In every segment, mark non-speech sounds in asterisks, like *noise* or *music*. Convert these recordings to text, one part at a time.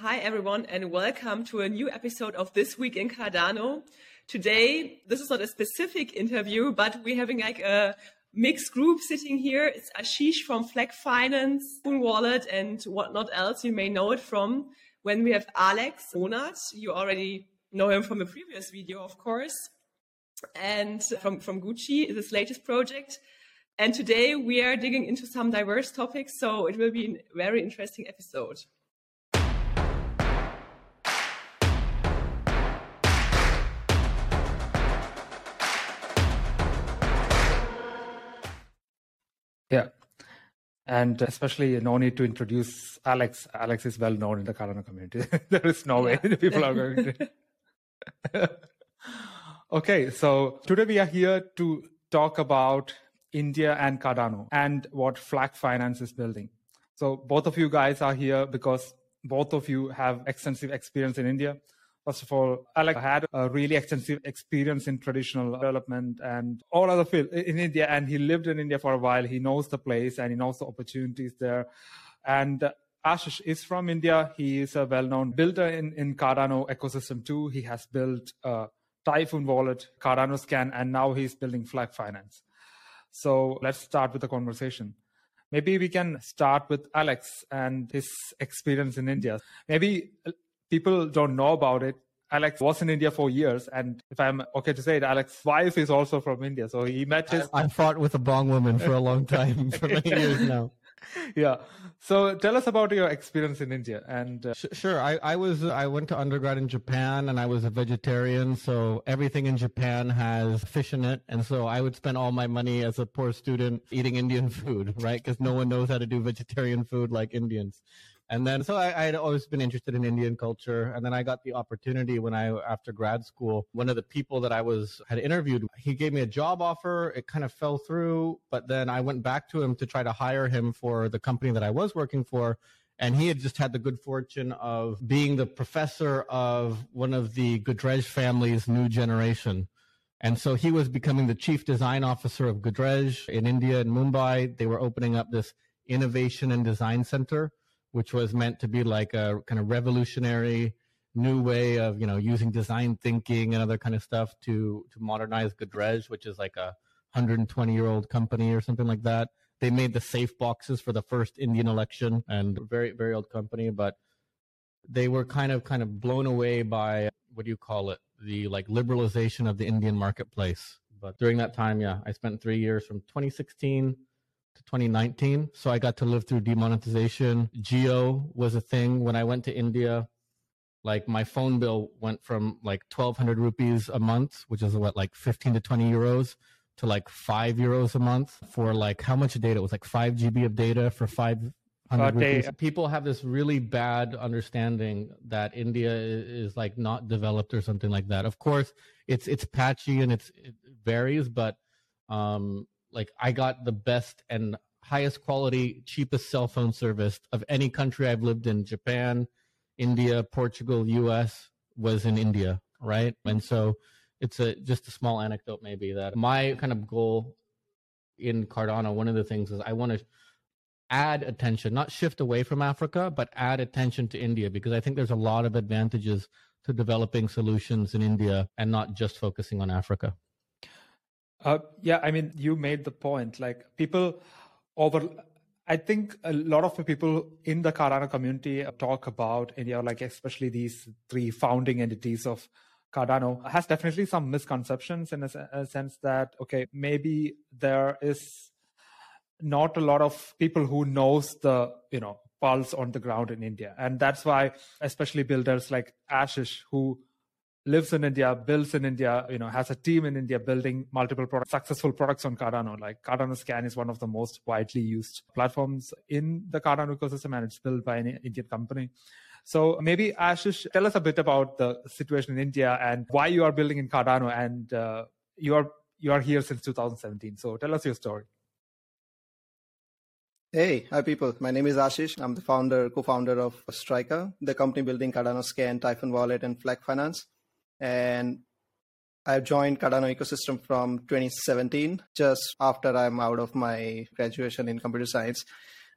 Hi, everyone, and welcome to a new episode of This Week in Cardano. Today, this is not a specific interview, but we're having like a mixed group sitting here. It's Ashish from Flac Finance, Spoon Wallet, and whatnot else you may know it from. When we have Alex Monat, you already know him from a previous video, of course, and from, from Guchi, his latest project. And today we are digging into some diverse topics, so it will be a very interesting episode. Yeah. And especially no need to introduce Alex. Alex is well known in the Cardano community. *laughs* there is no way *laughs* people are going to. *laughs* okay, so today we are here to talk about India and Cardano and what Flac Finance is building. So both of you guys are here because both of you have extensive experience in India. First of all, Alex had a really extensive experience in traditional development and all other fields in India, and he lived in India for a while. He knows the place and he knows the opportunities there. And Ashish is from India. He is a well-known builder in, in Cardano ecosystem too. He has built a Typhon wallet, Cardano Scan, and now he's building Flac Finance. So let's start with the conversation. Maybe we can start with Alex and his experience in India. Maybe people don't know about it. Alex was in India for years, and if I'm okay to say it, Alex's wife is also from India. So he met his. I, I fought with a bong woman for a long time, *laughs* for many years now. *laughs* Yeah. So tell us about your experience in India. And uh... sure, I, I was I went to undergrad in Japan, and I was a vegetarian. So everything in Japan has fish in it, and so I would spend all my money as a poor student eating Indian food, right? Because no one knows how to do vegetarian food like Indians. And then, so I, had always been interested in Indian culture. And then I got the opportunity when I, after grad school, one of the people that I was, had interviewed, he gave me a job offer. It kind of fell through, but then I went back to him to try to hire him for the company that I was working for. And he had just had the good fortune of being the professor of one of the Godrej family's new generation. And so he was becoming the chief design officer of Godrej in India in Mumbai. They were opening up this innovation and design center which was meant to be like a kind of revolutionary new way of you know using design thinking and other kind of stuff to to modernize Godrej, which is like a 120 year old company or something like that. They made the safe boxes for the first Indian election and very very old company, but they were kind of kind of blown away by what do you call it the like liberalization of the Indian marketplace. But during that time, yeah, I spent three years from 2016 to 2019. So I got to live through demonetization. Jio was a thing when I went to India. Like my phone bill went from like 1200 rupees a month, which is what, like 15 to 20 euros, to like five euros a month for like how much data? It was like five GB of data for five People have this really bad understanding that India is, like not developed or something like that. Of course, it's it's patchy and it's it varies, but um, like I got the best and highest quality, cheapest cell phone service of any country I've lived in. Japan, India, Portugal, US was in India, right? And so it's a just a small anecdote maybe that my kind of goal in Cardano, one of the things is I want to add attention, not shift away from Africa, but add attention to India because I think there's a lot of advantages to developing solutions in India and not just focusing on Africa. Uh, yeah, I mean, you made the point. Like people over, I think a lot of the people in the Cardano community talk about India, like especially these three founding entities of Cardano, has definitely some misconceptions in a, a sense that okay, maybe there is not a lot of people who knows the you know pulse on the ground in India, and that's why especially builders like Ashish who lives in India, builds in India, you know, has a team in India building multiple successful products on Cardano. Like Cardano Scan is one of the most widely used platforms in the Cardano ecosystem, and it's built by an Indian company. So maybe Ashish, tell us a bit about the situation in India and why you are building in Cardano, and uh, you are you are here since 2017. So tell us your story. Hey, hi people. My name is Ashish. I'm the founder, co-founder of Strica, the company building Cardano Scan, Typhon Wallet, and Flac Finance and I've joined Cardano ecosystem from 2017, just after I'm out of my graduation in computer science.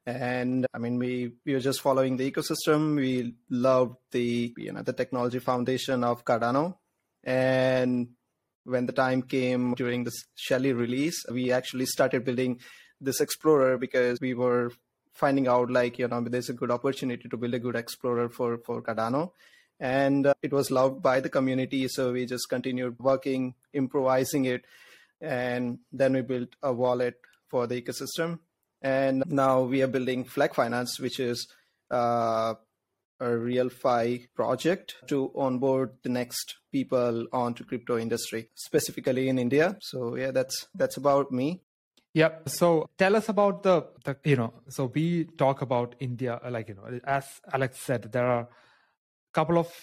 And I mean, we, we were just following the ecosystem. We loved the, you know, the technology foundation of Cardano. And when the time came during the Shelley release, we actually started building this explorer because we were finding out like, you know, there's a good opportunity to build a good explorer for, for Cardano. And uh, it was loved by the community. So we just continued working, improvising it. And then we built a wallet for the ecosystem. And now we are building Flac Finance, which is uh, a RealFi project to onboard the next people onto crypto industry, specifically in India. So yeah, that's that's about me. Yep. So tell us about the, the you know, so we talk about India, like, you know, as Alex said, there are couple of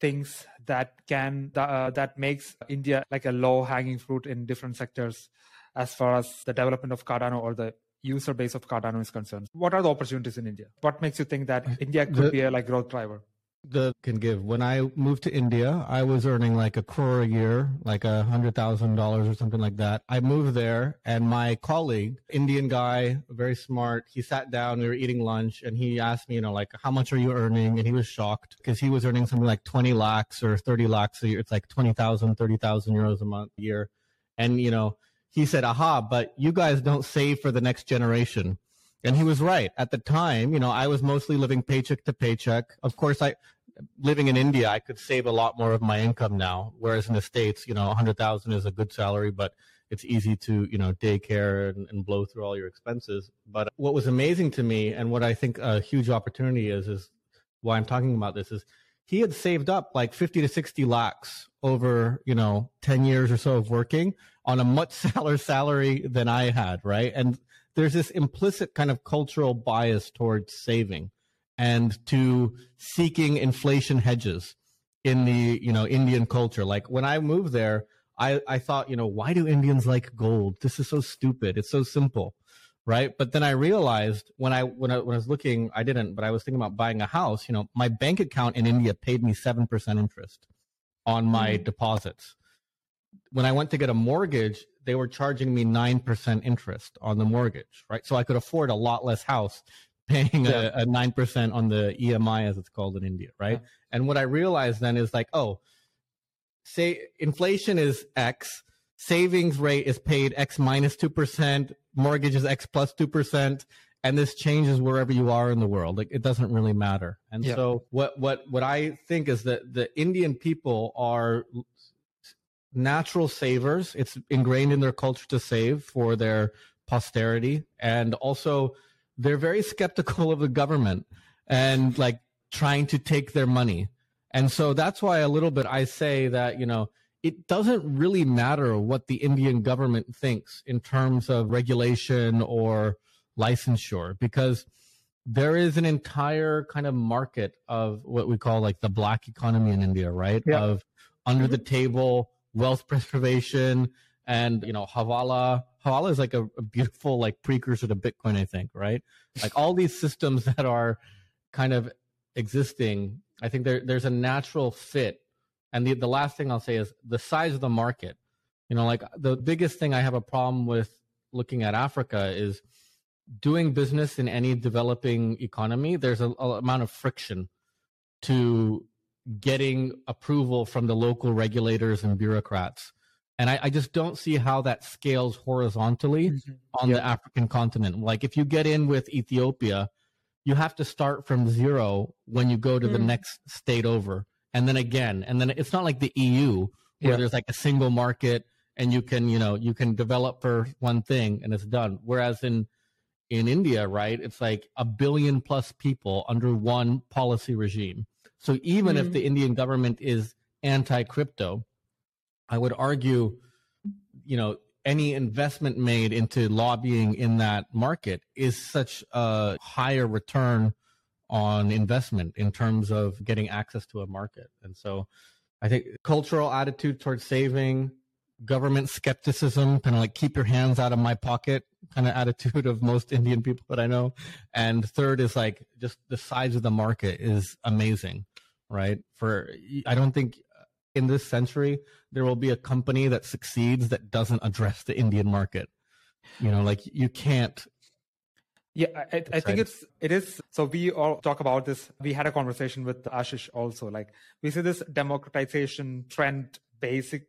things that can, uh, that makes India like a low hanging fruit in different sectors as far as the development of Cardano or the user base of Cardano is concerned. What are the opportunities in India? What makes you think that India could the, be a like growth driver? The can give. When I moved to India, I was earning like a crore a year, like a hundred thousand dollars or something like that. I moved there, and my colleague, Indian guy, very smart, he sat down. We were eating lunch, and he asked me, you know, like, how much are you earning? And he was shocked because he was earning something like twenty lakhs or thirty lakhs a year. It's like 20,000, 30,000 euros a month a year, and you know he said, aha, but you guys don't save for the next generation. And he was right. At the time, you know, I was mostly living paycheck to paycheck. Of course, I, living in India, I could save a lot more of my income now. Whereas in the States, you know, 100,000 is a good salary, but it's easy to, you know, daycare and, and blow through all your expenses. But what was amazing to me and what I think a huge opportunity is, is why I'm talking about this is he had saved up like 50 to 60 lakhs over, you know, 10 years or so of working on a much *laughs* smaller salary than I had, right? And there's this implicit kind of cultural bias towards saving and to seeking inflation hedges in the, you know, Indian culture. Like when I moved there, I, I thought, you know, why do Indians like gold? This is so stupid. It's so simple. Right. But then I realized when I, when I, when I was looking, I didn't, but I was thinking about buying a house, you know, my bank account in India paid me 7% interest on my mm. deposits when I went to get a mortgage, they were charging me 9% interest on the mortgage, right? So I could afford a lot less house paying yeah. a, a, 9% on the EMI, as it's called in India, right? Yeah. And what I realized then is like, oh, say inflation is X, savings rate is paid X minus 2%, mortgage is X plus 2%, and this changes wherever you are in the world. Like it doesn't really matter. And yeah. so what, what, what I think is that the Indian people are natural savers. It's ingrained in their culture to save for their posterity. And also, they're very skeptical of the government and like trying to take their money. And so that's why a little bit I say that, you know, it doesn't really matter what the Indian government thinks in terms of regulation or licensure because there is an entire kind of market of what we call like the black economy in India, right? Yeah. Of under the mm-hmm. table wealth preservation, and you know Hawala. Hawala is like a, a beautiful like precursor to Bitcoin, I think, right? Like all these systems *laughs* that are kind of existing, I think there there's a natural fit. And the the last thing I'll say is the size of the market. You know, like the biggest thing I have a problem with looking at Africa is doing business in any developing economy. There's a, a amount of friction to getting approval from the local regulators and bureaucrats. And I, I just don't see how that scales horizontally mm-hmm. on yep. the African continent. Like if you get in with Ethiopia, you have to start from zero when you go to mm. the next state over. And then again, and then it's not like the EU where yep. there's like a single market and you can, you know, you can develop for one thing and it's done. Whereas in in India, right, it's like a billion plus people under one policy regime. So even mm-hmm. if the Indian government is anti-crypto, I would argue, you know, any investment made into lobbying in that market is such a higher return on investment in terms of getting access to a market. And so I think cultural attitude towards saving, government skepticism, kind of like keep your hands out of my pocket kind of *laughs* attitude of most Indian people that I know. And third is like just the size of the market is amazing right? For I don't think in this century there will be a company that succeeds that doesn't address the Indian market. You know, like you can't Yeah, I, I, think it's it is. So we all talk about this. We had a conversation with Ashish also. Like we see this democratization trend, basically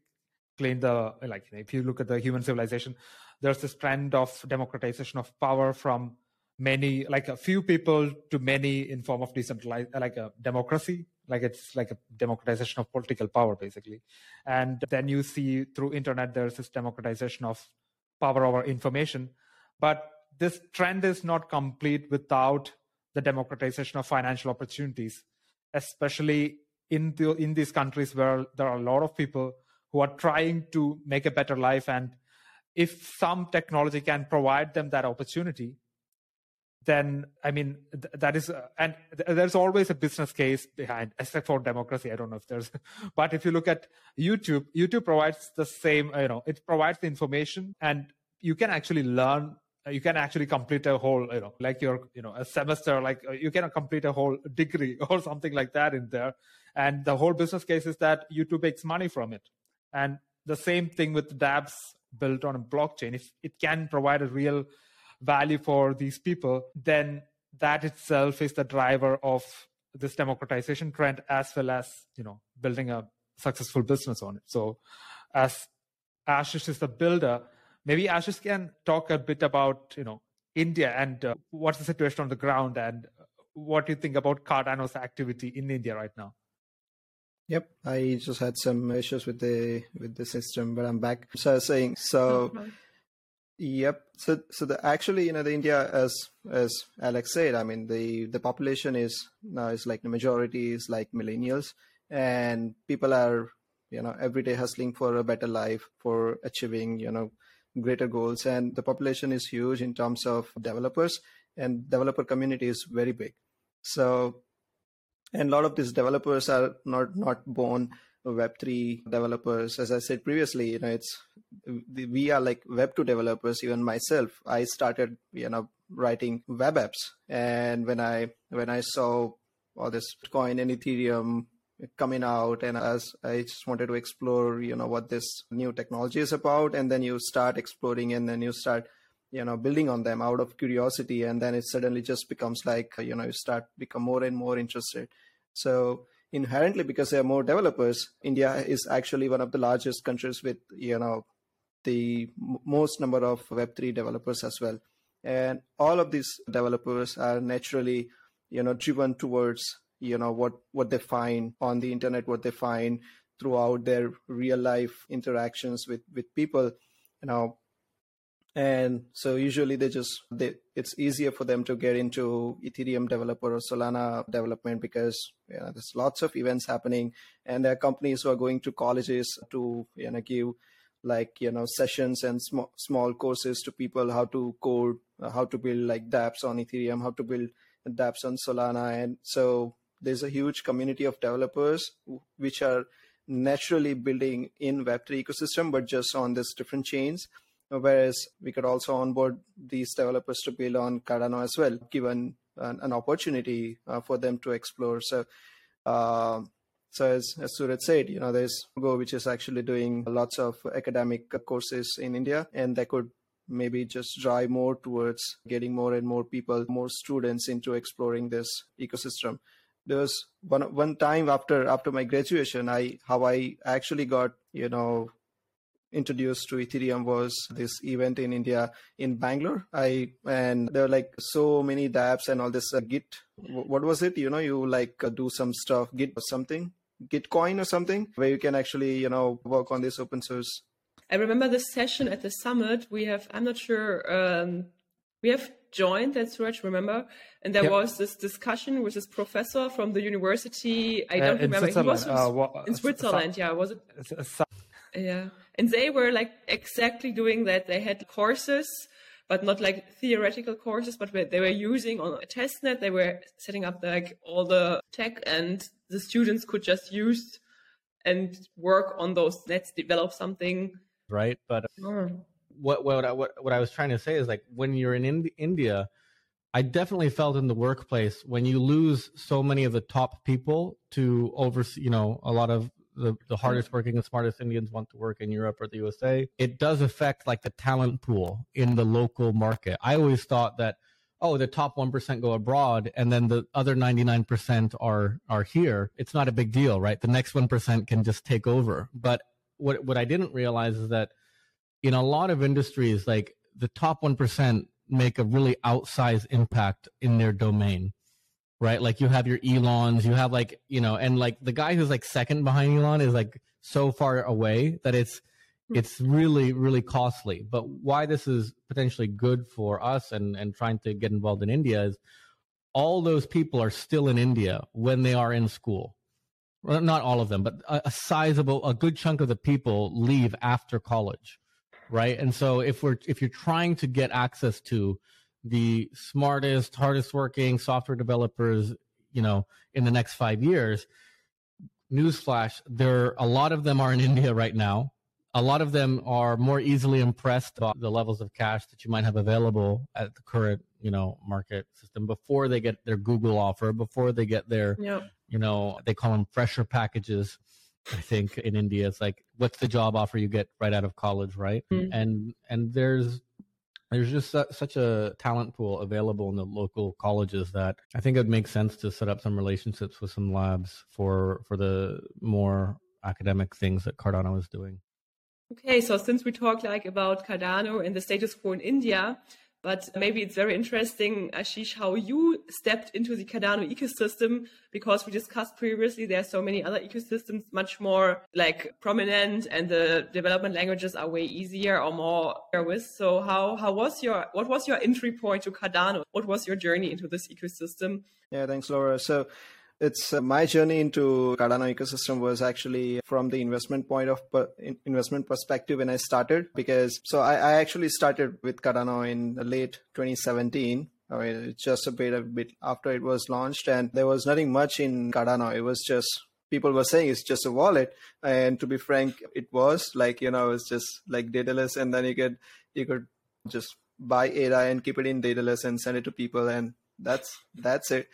in the like if you look at the human civilization, there's this trend of democratization of power from many, like a few people to many in form of decentralized, like a democracy. Like it's like a democratization of political power, basically. And then you see through internet there's this democratization of power over information, but this trend is not complete without the democratization of financial opportunities, especially in the, in these countries where there are a lot of people who are trying to make a better life and if some technology can provide them that opportunity then i mean th- that is uh, and th- there's always a business case behind except for democracy i don't know if there's *laughs* but if you look at youtube youtube provides the same you know it provides the information and you can actually learn you can actually complete a whole you know like your you know a semester like uh, you can complete a whole *laughs* degree *laughs* or something like that in there. And the whole business case is that youtube makes money from it. And the same thing with dapps built on a blockchain. If it can provide a real value for these people then that itself is the driver of this democratization trend as well as you know building a successful business on it so as ashish is the builder maybe Ashish can talk a bit about you know India and uh, what's the situation on the ground and what do you think about Cardano's activity in India right now? Yep, I just had some issues with the with the system, but I'm back. So I was saying, so oh, yep, so so the actually you know the India as as Alex said, I mean the the population is now is like the majority is like millennials, and people are you know every day hustling for a better life for achieving you know greater goals. And the population is huge in terms of developers and developer community is very big. So and a lot of these developers are not not born web3 developers. As i said previously you know it's we are like web 2 developers even myself. I started you know writing web apps. And when i when i saw all this bitcoin and ethereum coming out and as i just wanted to explore you know what this new technology is about and then you start exploring and then you start you know building on them out of curiosity and then it suddenly just becomes like you know you start become more and more interested. So inherently because there are more developers india is actually one of the largest countries with you know the most number of web3 developers as well. And all of these developers are naturally you know driven towards you know what what they find on the internet what they find throughout their real life interactions with with people. You know and so usually they just they, it's easier for them to get into ethereum developer or solana development because you know, there's lots of events happening and there are companies who are going to colleges to you know give like you know sessions and small small courses to people how to code how to build like dapps on ethereum how to build dapps on solana. And so there's a huge community of developers which are naturally building in web3 ecosystem but just on this different chains whereas we could also onboard these developers to build on cardano as well given an, an opportunity uh, for them to explore. So uh, so as, as Sooraj said, you know, there's Go, which is actually doing lots of academic courses in India, and that could maybe just drive more towards getting more and more people, more students into exploring this ecosystem. There was one one time after after my graduation i how i actually got you know introduced to ethereum was this event in india in bangalore i and there were like so many dapps and all this uh, git what was it you know you like uh, do some stuff git or something gitcoin or something where you can actually you know work on this open source i remember this session at the summit we have i'm not sure um, we have joined that search, remember? And there yep. was this discussion with this professor from the university. I uh, don't uh, remember. He was from, uh, what, in Switzerland. yeah, was it? yeah. And they were like exactly doing that. They had courses, but not like theoretical courses, but they were using on a test net. They were setting up like all the tech and the students could just use and work on those nets, develop something. Right. But what what I, what what I was trying to say is like when you're in Indi- India, I definitely felt in the workplace when you lose so many of the top people to oversee, you know, a lot of the, the hardest working and smartest Indians want to work in Europe or the USA. It does affect like the talent pool in the local market. I always thought that oh, the top 1% go abroad and then the other 99% are, are here, it's not a big deal, right? The next 1% can just take over. But what, what I didn't realize is that in a lot of industries, like the top 1% make a really outsized impact in their domain, right? Like you have your Elons, you have like, you know, and like the guy who's like second behind Elon is like so far away that it's, Hmm. it's really really costly but why this is potentially good for us and and trying to get involved in india is all those people are still in india when they are in school well, not all of them but a, a sizable a good chunk of the people leave after college right and so if we're if you're trying to get access to the smartest hardest working software developers you know in the next five years newsflash there a lot of them are in *laughs* india right now a lot of them are more easily impressed by the levels of cash that you might have available at the current you know market system before they get their google offer before they get their yep. you know they call them fresher packages i think in india it's like what's the job offer you get right out of college right mm-hmm. and and there's there's just such a talent pool available in the local colleges that I think it would make sense to set up some relationships with some labs for for the more academic things that Cardano is doing. Okay, so since we talk like about Cardano and the status quo in India, but maybe it's very interesting, Ashish, how you stepped into the Cardano ecosystem because we discussed previously there are so many other ecosystems much more like prominent and the development languages are way easier or more with. So how how was your what was your entry point to Cardano? What was your journey into this ecosystem? Yeah, thanks, Laura. So it's uh, my journey into Cardano ecosystem was actually from the investment point of per, investment perspective when I started because so I, I actually started with Cardano in late 2017 I mean, just a bit a bit after it was launched, and there was nothing much in Cardano. It was just people were saying it's just a wallet, and to be frank, it was like you know it's just like Daedalus, and then you could you could just buy ADA and keep it in Daedalus and send it to people, and that's that's it.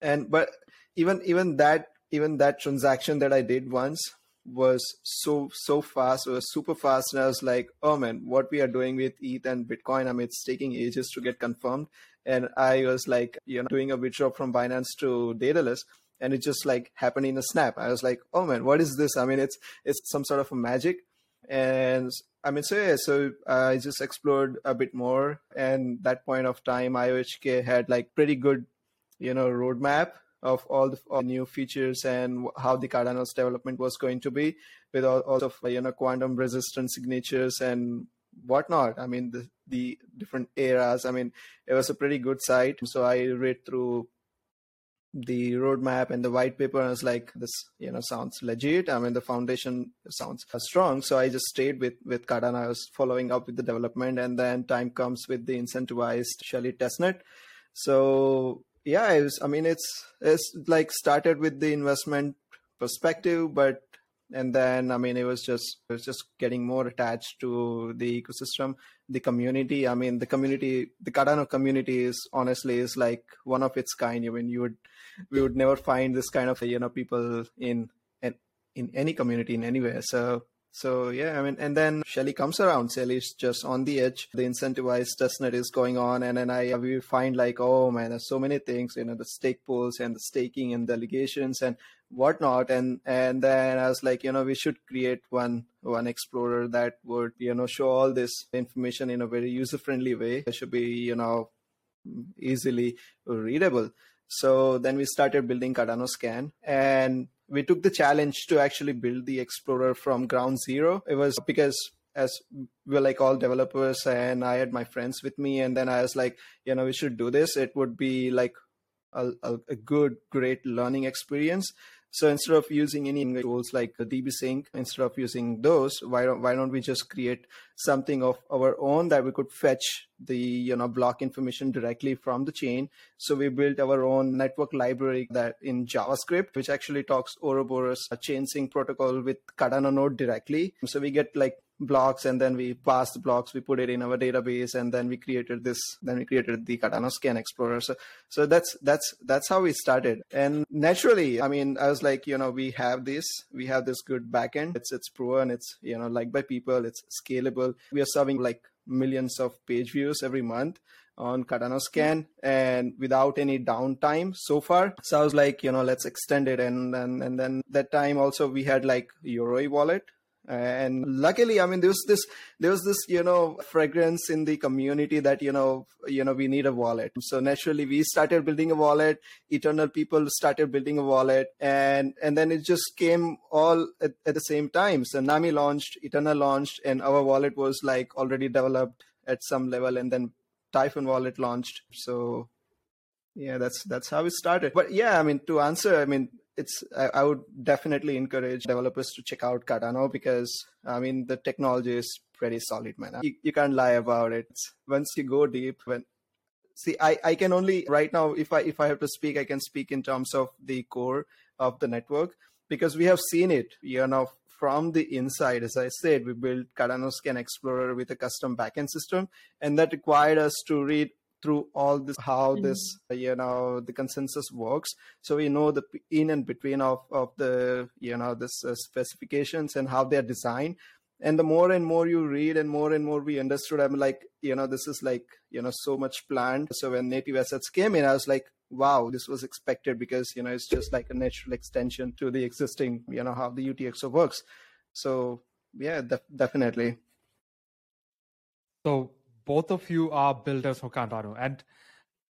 And but even even that even that transaction that I did once was so so fast, it was super fast, and I was like, oh man, what we are doing with ETH and Bitcoin, I mean, it's taking ages to get confirmed. And I was like, you know, doing a withdrawal from Binance to Daedalus, and it just like happened in a snap. I was like, oh man, what is this? I mean, it's it's some sort of a magic. And I mean, so yeah, so I just explored a bit more, and that point of time, IOHK had like pretty good, you know, roadmap of all the, all new features and how the Cardano's development was going to be with all, all of you know quantum resistant signatures and whatnot. I mean the the different eras. I mean it was a pretty good site. So I read through the roadmap and the white paper and I was like this you know sounds legit i mean the foundation sounds strong so i just stayed with with cardano i was following up with the development and then time comes with the incentivized shelley testnet so yeah, it was, I mean, it's it's like started with the investment perspective, but and then I mean, it was just it was just getting more attached to the ecosystem, the community. I mean, the community, the Cardano community is honestly is like one of its kind. I mean, you would we would never find this kind of you know people in in, in any community in anywhere. So so yeah, I mean, and then Shelley comes around. Shelley's just on the edge. The incentivized testnet is going on, and then I we find like, oh man, there's so many things. You know, the stake pools and the staking and delegations and whatnot. And and then I was like, you know, we should create one one explorer that would you know show all this information in a very user friendly way. It should be you know easily readable. So then we started building Cardano Scan, and we took the challenge to actually build the Explorer from ground zero. It was because as we're like all developers and I had my friends with me and then I was like, you know, we should do this. It would be like a, a, a good, great learning experience. So instead of using any tools like DBSync, instead of using those, why don't why don't we just create something of our own that we could fetch the you know block information directly from the chain? So we built our own network library that in JavaScript, which actually talks Ouroboros a chain sync protocol with Cardano node directly. So we get like blocks and then we pass the blocks. We put it in our database and then we created this then we created the cardano scan explorer. So so that's that's that's how we started. And naturally i mean i was like you know we have this we have this good backend. It's it's proven it's you know liked by people it's scalable. We are serving like millions of page views every month on Cardano Scan and without any downtime so far. So I was like, you know, let's extend it. And then, and then that time also we had like Yoroi wallet and luckily i mean there was this there was this you know fragrance in the community that you know you know we need a wallet. So naturally we started building a wallet. Eternl people started building a wallet. And and then it just came all at, at the same time. So nami launched eternl launched and our wallet was like already developed at some level. And then typhon wallet launched. So yeah that's that's how it started. But yeah i mean to answer i mean it's I, I, would definitely encourage developers to check out Cardano because I mean the technology is pretty solid, man. You, you can't lie about it. Once you go deep, when see I, I can only right now if I if I have to speak, I can speak in terms of the core of the network because we have seen it, you know, from the inside. As I said, we built Cardano Scan Explorer with a custom backend system, and that required us to read through all this how mm-hmm. this you know the consensus works. So we know the in and between of of the you know this uh, specifications and how they're designed. And the more and more you read and more and more we understood i'm like you know this is like you know so much planned. So when native assets came in i was like wow this was expected because you know it's just like a natural extension to the existing you know how the utxo works. So yeah def- definitely. So both of you are builders for Cardano, and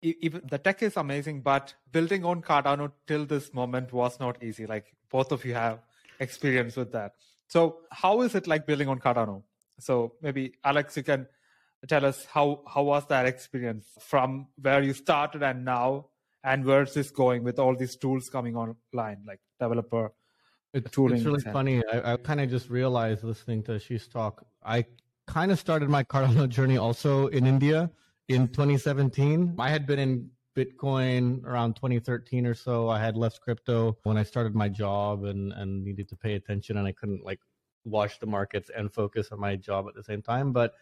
even the tech is amazing, but building on Cardano till this moment was not easy. Like both of you have experience with that. So how is it like building on Cardano? So maybe Alex, you can tell us how how was that experience from where you started and now, and where's this going with all these tools coming online, like developer it's, tooling? It's really funny. I, I kind of just realized listening to She's talk. I kind of started my Cardano *laughs* journey also in India in 2017. I had been in Bitcoin around 2013 or so. I had left crypto when I started my job and, and needed to pay attention and I couldn't like watch the markets and focus on my job at the same time. But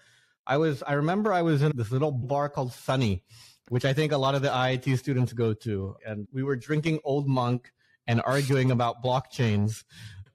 I was, I remember I was in this little bar called Sunny, which I think a lot of the IIT students go to. And we were drinking Old Monk and arguing about blockchains.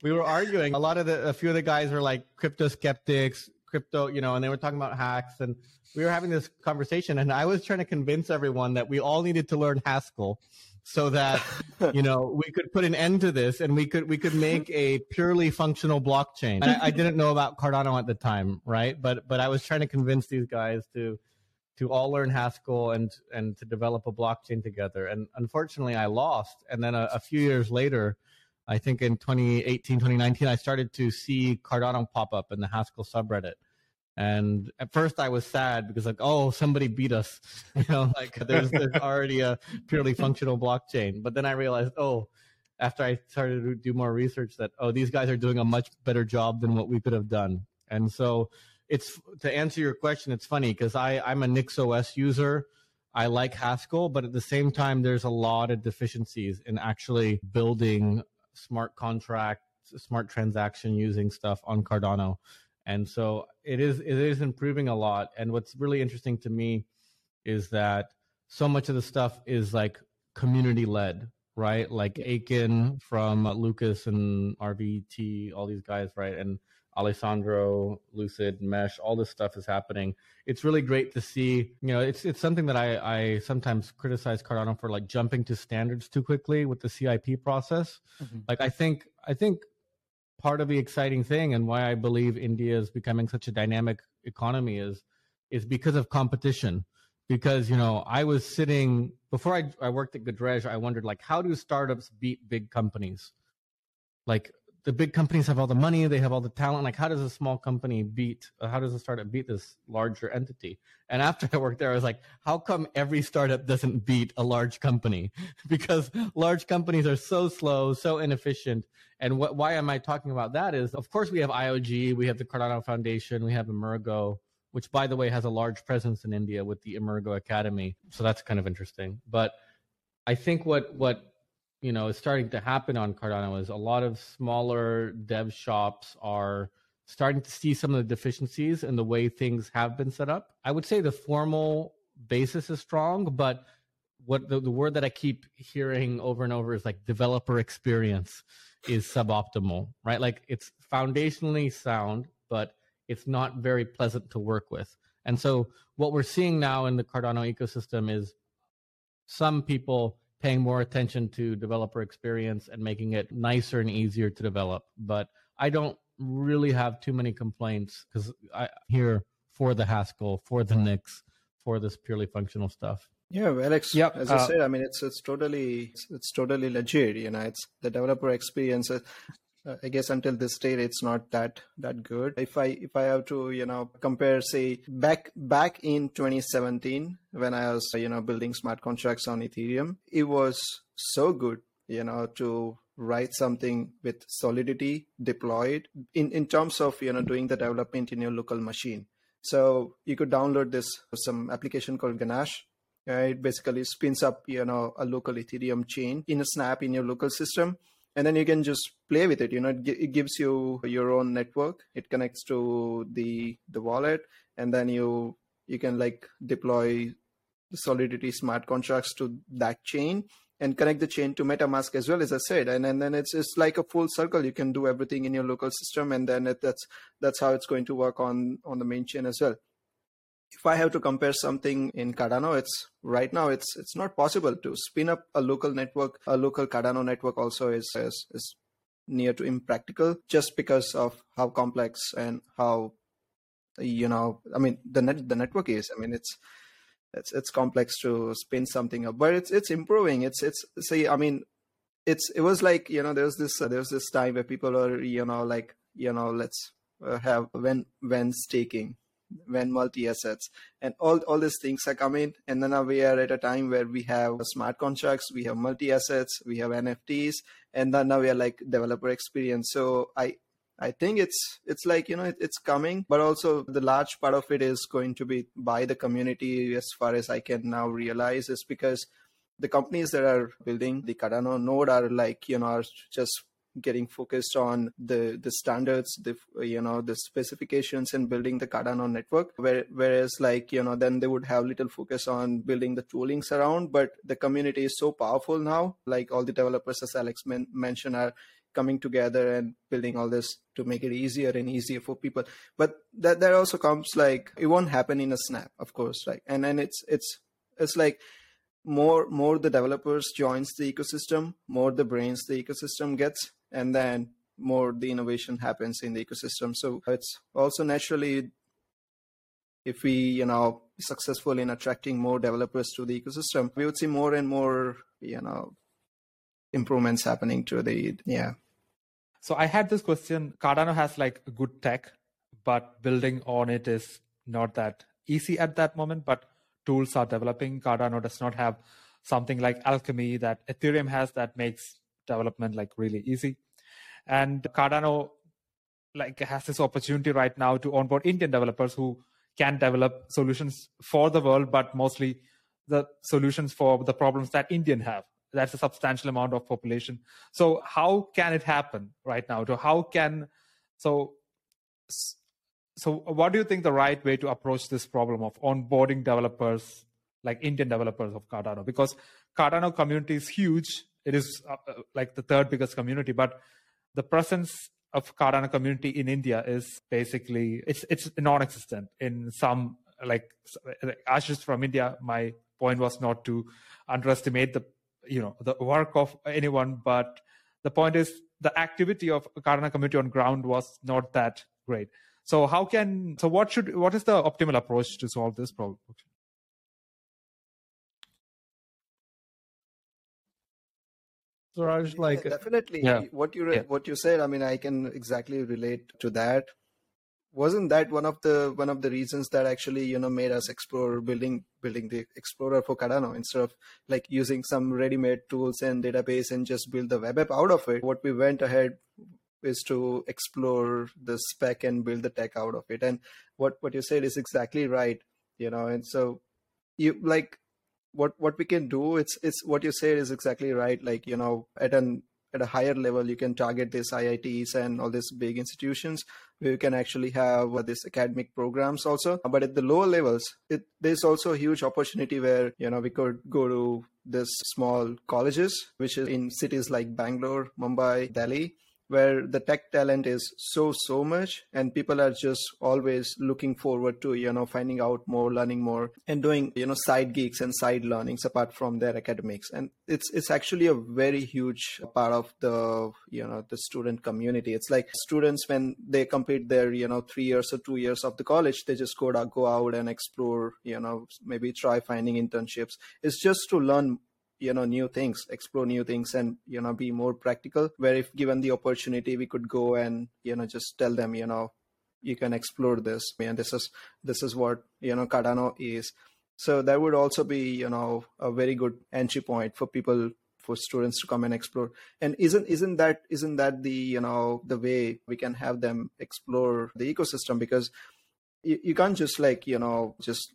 We were arguing. A lot of the, a few of the guys were like crypto skeptics crypto, you know, and they were talking about hacks and we were having this conversation and I was trying to convince everyone that we all needed to learn Haskell so that, *laughs* you know, we could put an end to this and we could, we could make a purely functional blockchain. I, I didn't know about Cardano at the time, right? But, but I was trying to convince these guys to, to all learn Haskell and, and to develop a blockchain together. And unfortunately I lost. And then a, a few years later, I think in 2018, 2019, I started to see Cardano pop up in the Haskell subreddit. And at first I was sad because like, oh, somebody beat us. *laughs* You know, like there's, there's already a purely functional blockchain. But then I realized, oh, after I started to do more research that, oh, these guys are doing a much better job than what we could have done. And so it's to answer your question, it's funny because I, I'm a NixOS user. I like Haskell, but at the same time, there's a lot of deficiencies in actually building smart contract, smart transaction using stuff on Cardano. And so it is it is improving a lot. And what's really interesting to me is that so much of the stuff is like community led, right? Like Aiken from Lucas and RVT, all these guys, right? And Alessandro, Lucid, Mesh, all this stuff is happening. It's really great to see. You know, it's it's something that I, I sometimes criticize Cardano for like jumping to standards too quickly with the CIP process. Mm-hmm. Like I think I think part of the exciting thing and why I believe India is becoming such a dynamic economy is is because of competition. Because you know, I was sitting before I, I worked at Godrej, I wondered like, how do startups beat big companies? Like the big companies have all the money, they have all the talent. Like, how does a small company beat? Uh, how does a startup beat this larger entity? And after I worked there, I was like, how come every startup doesn't beat a large company? *laughs* because large companies are so slow, so inefficient. And what, why am I talking about that? Is of course we have IOG, we have the Cardano Foundation, we have Emurgo, which by the way has a large presence in India with the Emurgo Academy. So that's kind of interesting. But I think what what you know is starting to happen on Cardano is a lot of smaller dev shops are starting to see some of the deficiencies in the way things have been set up. I would say the formal basis is strong, but what the, the word that I keep hearing over and over is like developer experience is suboptimal, right? Like it's foundationally sound, but it's not very pleasant to work with. And so what we're seeing now in the Cardano ecosystem is some people paying more attention to developer experience and making it nicer and easier to develop. But I don't really have too many complaints because I here for the Haskell, for the Nix, for this purely functional stuff. Yeah, Alex. Yep. As I uh, said, I mean, it's it's totally it's, it's, totally legit. You know, it's the developer experience. I guess until this state, it's not that that good. If I if I have to you know compare, say back back in 2017 when I was you know building smart contracts on Ethereum, it was so good. You know to write something with solidity deployed in in terms of you know doing the development in your local machine so you could download this some application called Ganache. Uh, it basically spins up you know a local Ethereum chain in a snap in your local system, and then you can just play with it. You know, it, it gives you your own network. It connects to the the wallet, and then you you can like deploy the Solidity smart contracts to that chain and connect the chain to MetaMask as well, as I said. And, and then it's it's like a full circle. You can do everything in your local system, and then it, that's that's how it's going to work on on the main chain as well. If I have to compare something in Cardano, it's right now it's it's not possible to spin up a local network. A local Cardano network also is is, is near to impractical just because of how complex and how you know i mean the net the network is i mean it's it's it's complex to spin something up, but it's it's improving. It's it's see, I mean, it's it was like you know there was this uh, this time where people are you know like you know let's uh, have when when staking when multi assets and all all these things are coming and then now we are at a time where we have smart contracts we have multi assets we have nfts and then now we are like developer experience so i I think it's it's like you know it, it's coming, but also the large part of it is going to be by the community. As far as I can now realize, is because the companies that are building the Cardano node are like you know are just getting focused on the the standards the you know the specifications and building the cardano network. Where, whereas like you know then they would have little focus on building the toolings around but the community is so powerful now. Like all the developers as alex men- mentioned are coming together and building all this to make it easier and easier for people. But that that also comes like it won't happen in a snap of course like and then it's it's it's like more more the developers joins the ecosystem more the brains the ecosystem gets and then more the innovation happens in the ecosystem so it's also naturally if we you know successful in attracting more developers to the ecosystem we would see more and more you know improvements happening to the yeah so I had this question. Cardano has like good tech, but building on it is not that easy at that moment. But tools are developing. Cardano does not have something like Alchemy that Ethereum has that makes development like really easy. And Cardano like has this opportunity right now to onboard Indian developers who can develop solutions for the world, but mostly the solutions for the problems that Indian have. That's a substantial amount of population. So how can it happen right now? So how can so so what do you think the right way to approach this problem of onboarding developers like indian developers of cardano? Because cardano community is huge it is uh, uh like the third biggest community but the presence of cardano community in india is basically it's it's non-existent in some like Ashish from india my point was not to underestimate the you know the work of anyone but the point is the activity of Cardano community on ground was not that great. So how can so what should what is the optimal approach to solve this problem Sooraj, like yeah, definitely yeah. what you yeah. what you said. I mean, I can exactly relate to that wasn't that one of the one of the reasons that actually you know made us explore building building the explorer for cardano instead of like using some ready-made tools and database and just build the web app out of it what we went ahead is to explore the spec and build the tech out of it and what what you said is exactly right you know and so you like what what we can do it's it's what you said is exactly right. Like you know at an at a higher level you can target these iits and all these big institutions where you can actually have uh, these academic programs also. But at the lower levels it, there's also a huge opportunity where you know we could go to this small colleges which is in cities like bangalore mumbai delhi where the tech talent is so so much and people are just always looking forward to you know finding out more learning more and doing you know side gigs and side learnings apart from their academics. And it's it's actually a very huge part of the you know the student community. It's like students when they complete their you know 3 years or 2 years of the college they just go to go out and explore you know maybe try finding internships. It's just to learn you know new things explore new things and you know be more practical. Where if given the opportunity we could go and you know just tell them you know you can explore this. And this is this is what you know cardano is. So that would also be you know a very good entry point for people for students to come and explore. And isn't isn't that isn't that the you know the way we can have them explore the ecosystem? Because you, you can't just like you know just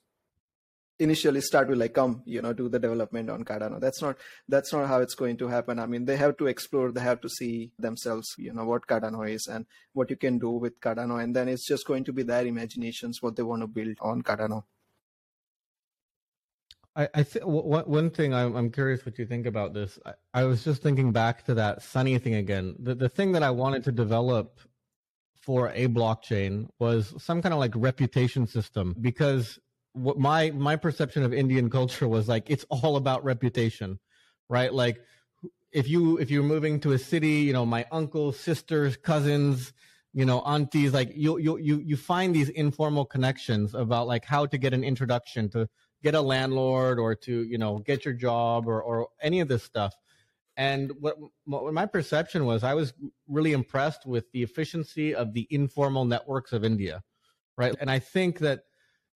initially start with like come you know do the development on cardano that's not that's not how it's going to happen i mean they have to explore they have to see themselves you know what cardano is and what you can do with cardano and then it's just going to be their imaginations what they want to build on cardano I, I th- one thing I'm, I'm curious what you think about this. I, I was just thinking back to that Sunny thing again. The, the thing that I wanted to develop for a blockchain was some kind of like reputation system because what my my perception of Indian culture was like it's all about reputation, right? Like if you if you're moving to a city, you know, my uncles, sisters, cousins, you know, aunties, like you you you you find these informal connections about like how to get an introduction to get a landlord or to you know get your job or or any of this stuff. And what, what my perception was, I was really impressed with the efficiency of the informal networks of India, right? And I think that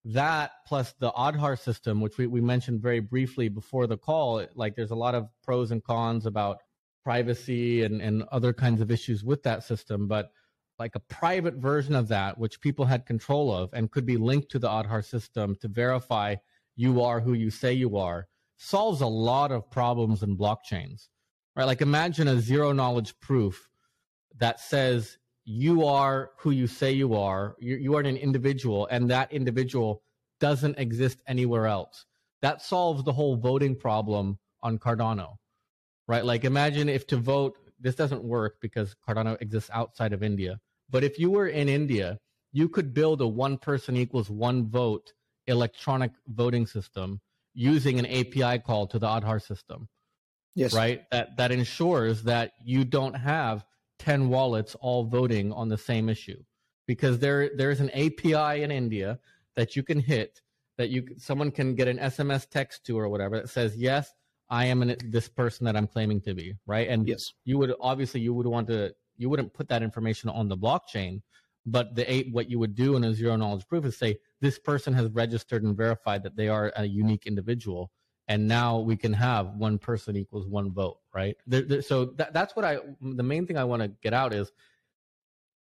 that plus the Aadhaar system, which we, we mentioned very briefly before the call, like there's a lot of pros and cons about privacy and, and other kinds of issues with that system. But like a private version of that, which people had control of and could be linked to the Aadhaar system to verify you are who you say you are, solves a lot of problems in blockchains. Right? Like imagine a zero knowledge proof that says you are who you say you are. You, you are an individual, and that individual doesn't exist anywhere else. That solves the whole voting problem on Cardano, right? Like, imagine if to vote, this doesn't work because Cardano exists outside of India. But if you were in India, you could build a one person equals one vote electronic voting system using an API call to the Aadhaar system. Yes. Right? That that ensures that you don't have 10 wallets all voting on the same issue. Because there there's an API in India that you can hit that you someone can get an SMS text to or whatever that says yes I am an, this person that I'm claiming to be right? And yes. you would obviously you would want to you wouldn't put that information on the blockchain but the eight what you would do in a zero knowledge proof is say this person has registered and verified that they are a unique individual and now we can have one person equals one vote right? There, there, so that, that's what i the main thing i want to get out is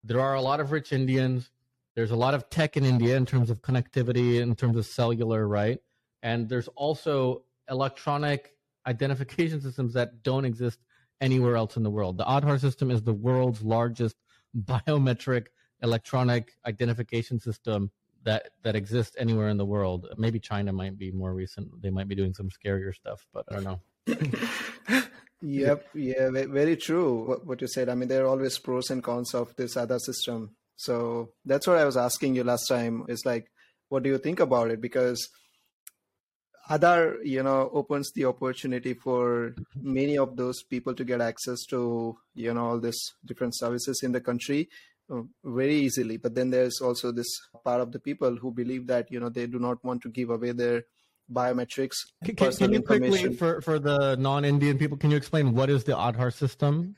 there are a lot of rich indians. There's a lot of tech in india in terms of connectivity in terms of cellular right? And there's also electronic identification systems that don't exist anywhere else in the world. The aadhaar system is the world's largest *laughs* biometric electronic identification system that that exist anywhere in the world. Maybe China might be more recent. They might be doing some scarier stuff, but I don't know. *laughs* yep, yeah, very true. What, what you said. I mean, there are always pros and cons of this other system. So that's what I was asking you last time. Is like, what do you think about it? Because Aadhaar, you know, opens the opportunity for many of those people to get access to, you know, all these different services in the country Oh, very easily. But then there's also this part of the people who believe that you know they do not want to give away their biometrics can, can, can you quickly for for the non-indian people can you explain what is the aadhaar system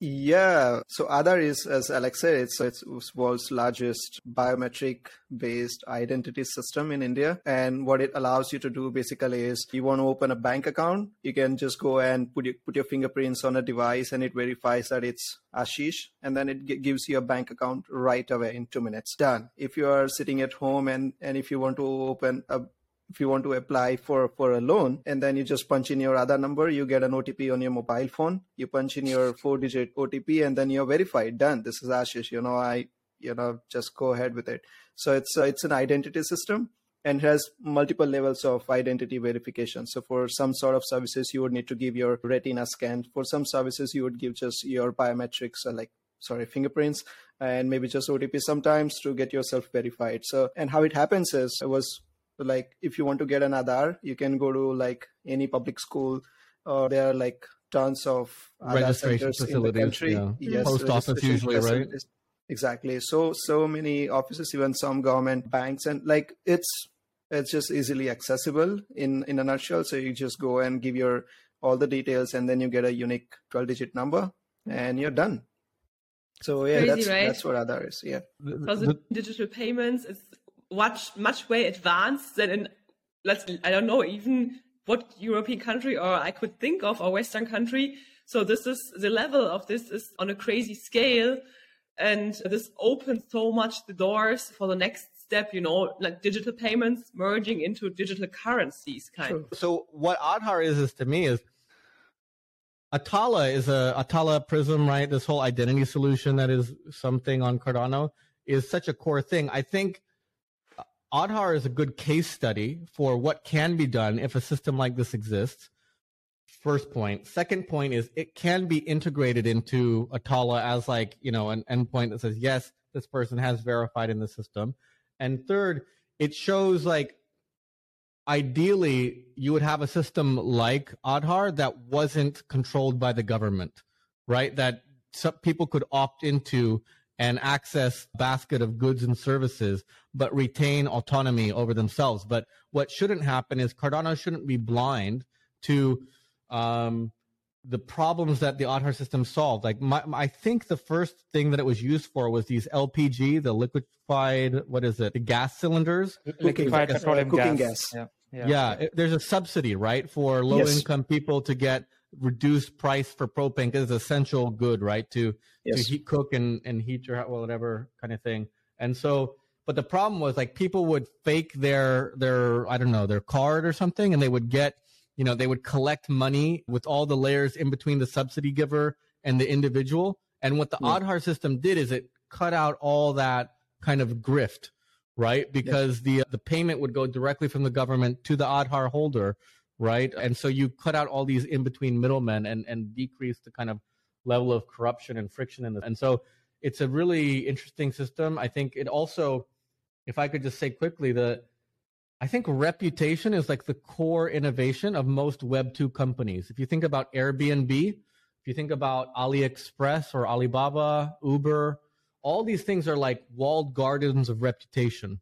yeah, so Aadhaar is, as Alex said, it's, it's world's largest biometric-based identity system in India. And what it allows you to do basically is, you want to open a bank account, you can just go and put your, put your fingerprints on a device, and it verifies that it's Ashish, and then it g- gives you a bank account right away in two minutes. Done. If you are sitting at home and and if you want to open a if you want to apply for for a loan and then you just punch in your Aadhaar number you get an otp on your mobile phone you punch in your four digit otp and then you're verified done this is ashish you know i you know just go ahead with it so it's uh, it's an identity system and has multiple levels of identity verification. So for some sort of services, you would need to give your retina scan. For some services, you would give just your biometrics, uh, like sorry, fingerprints, and maybe just OTP sometimes to get yourself verified. So and how it happens is it was like if you want to get an Aadhaar, you can go to like any public school, or there are like tons of registration facilities in the country. Yeah. Yes, post office usually, right? Exactly. So so many offices, even some government banks, and like it's it's just easily accessible in in a nutshell. So you just go and give your all the details, and then you get a unique 12 digit number, and you're done. So yeah, Crazy, that's right? that's what Aadhaar is. Yeah. Because the digital payments is much much way advanced than in let's I don't know even what European country or I could think of or Western country. So this is the level of this is on a crazy scale and this opens so much the doors for the next step, you know, like digital payments merging into digital currencies kind of. So what Aadhaar is, is to me is Atala is a Atala Prism, right? This whole identity solution that is something on Cardano is such a core thing. I think Aadhaar is a good case study for what can be done if a system like this exists first point. Second point is it can be integrated into Atala as like, you know, an endpoint that says, yes, this person has verified in the system. And third, it shows like ideally you would have a system like Aadhaar that wasn't controlled by the government, right? That some people could opt into and access basket of goods and services, but retain autonomy over themselves. But what shouldn't happen is Cardano shouldn't be blind to um, the problems that the Aadhaar system solved. Like my, I think the first thing that it was used for was these LPG, the liquefied, what is it, the gas cylinders, liquefied petroleum cooking gas. gas. Yeah, yeah. yeah it, there's a subsidy, right, for low yes. income people to get reduced price for propane because it's essential good, right, to yes. to heat, cook and and heat your well, whatever kind of thing. And so but the problem was like people would fake their their I don't know their card or something, and they would get you know, they would collect money with all the layers in between the subsidy giver and the individual. And what the yeah. Aadhaar system did is it cut out all that kind of grift, right? Because yeah. the the payment would go directly from the government to the Aadhaar holder, right? And so you cut out all these in between middlemen and and decrease the kind of level of corruption and friction in this. And so it's a really interesting system. I think it also, if I could just say quickly, the I think reputation is like the core innovation of most Web 2 companies. If you think about Airbnb, if you think about AliExpress or Alibaba, Uber, all these things are like walled gardens of reputation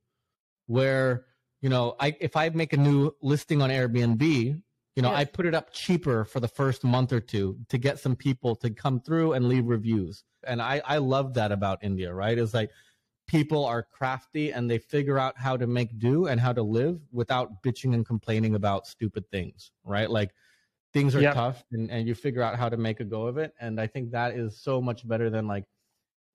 where, you know, I, if I make a new listing on Airbnb, you know, yes. I put it up cheaper for the first month or two to get some people to come through and leave reviews. And I, I love that about India, right? It's like people are crafty and they figure out how to make do and how to live without bitching and complaining about stupid things, right? Like things are yep. tough and, and you figure out how to make a go of it. And I think that is so much better than like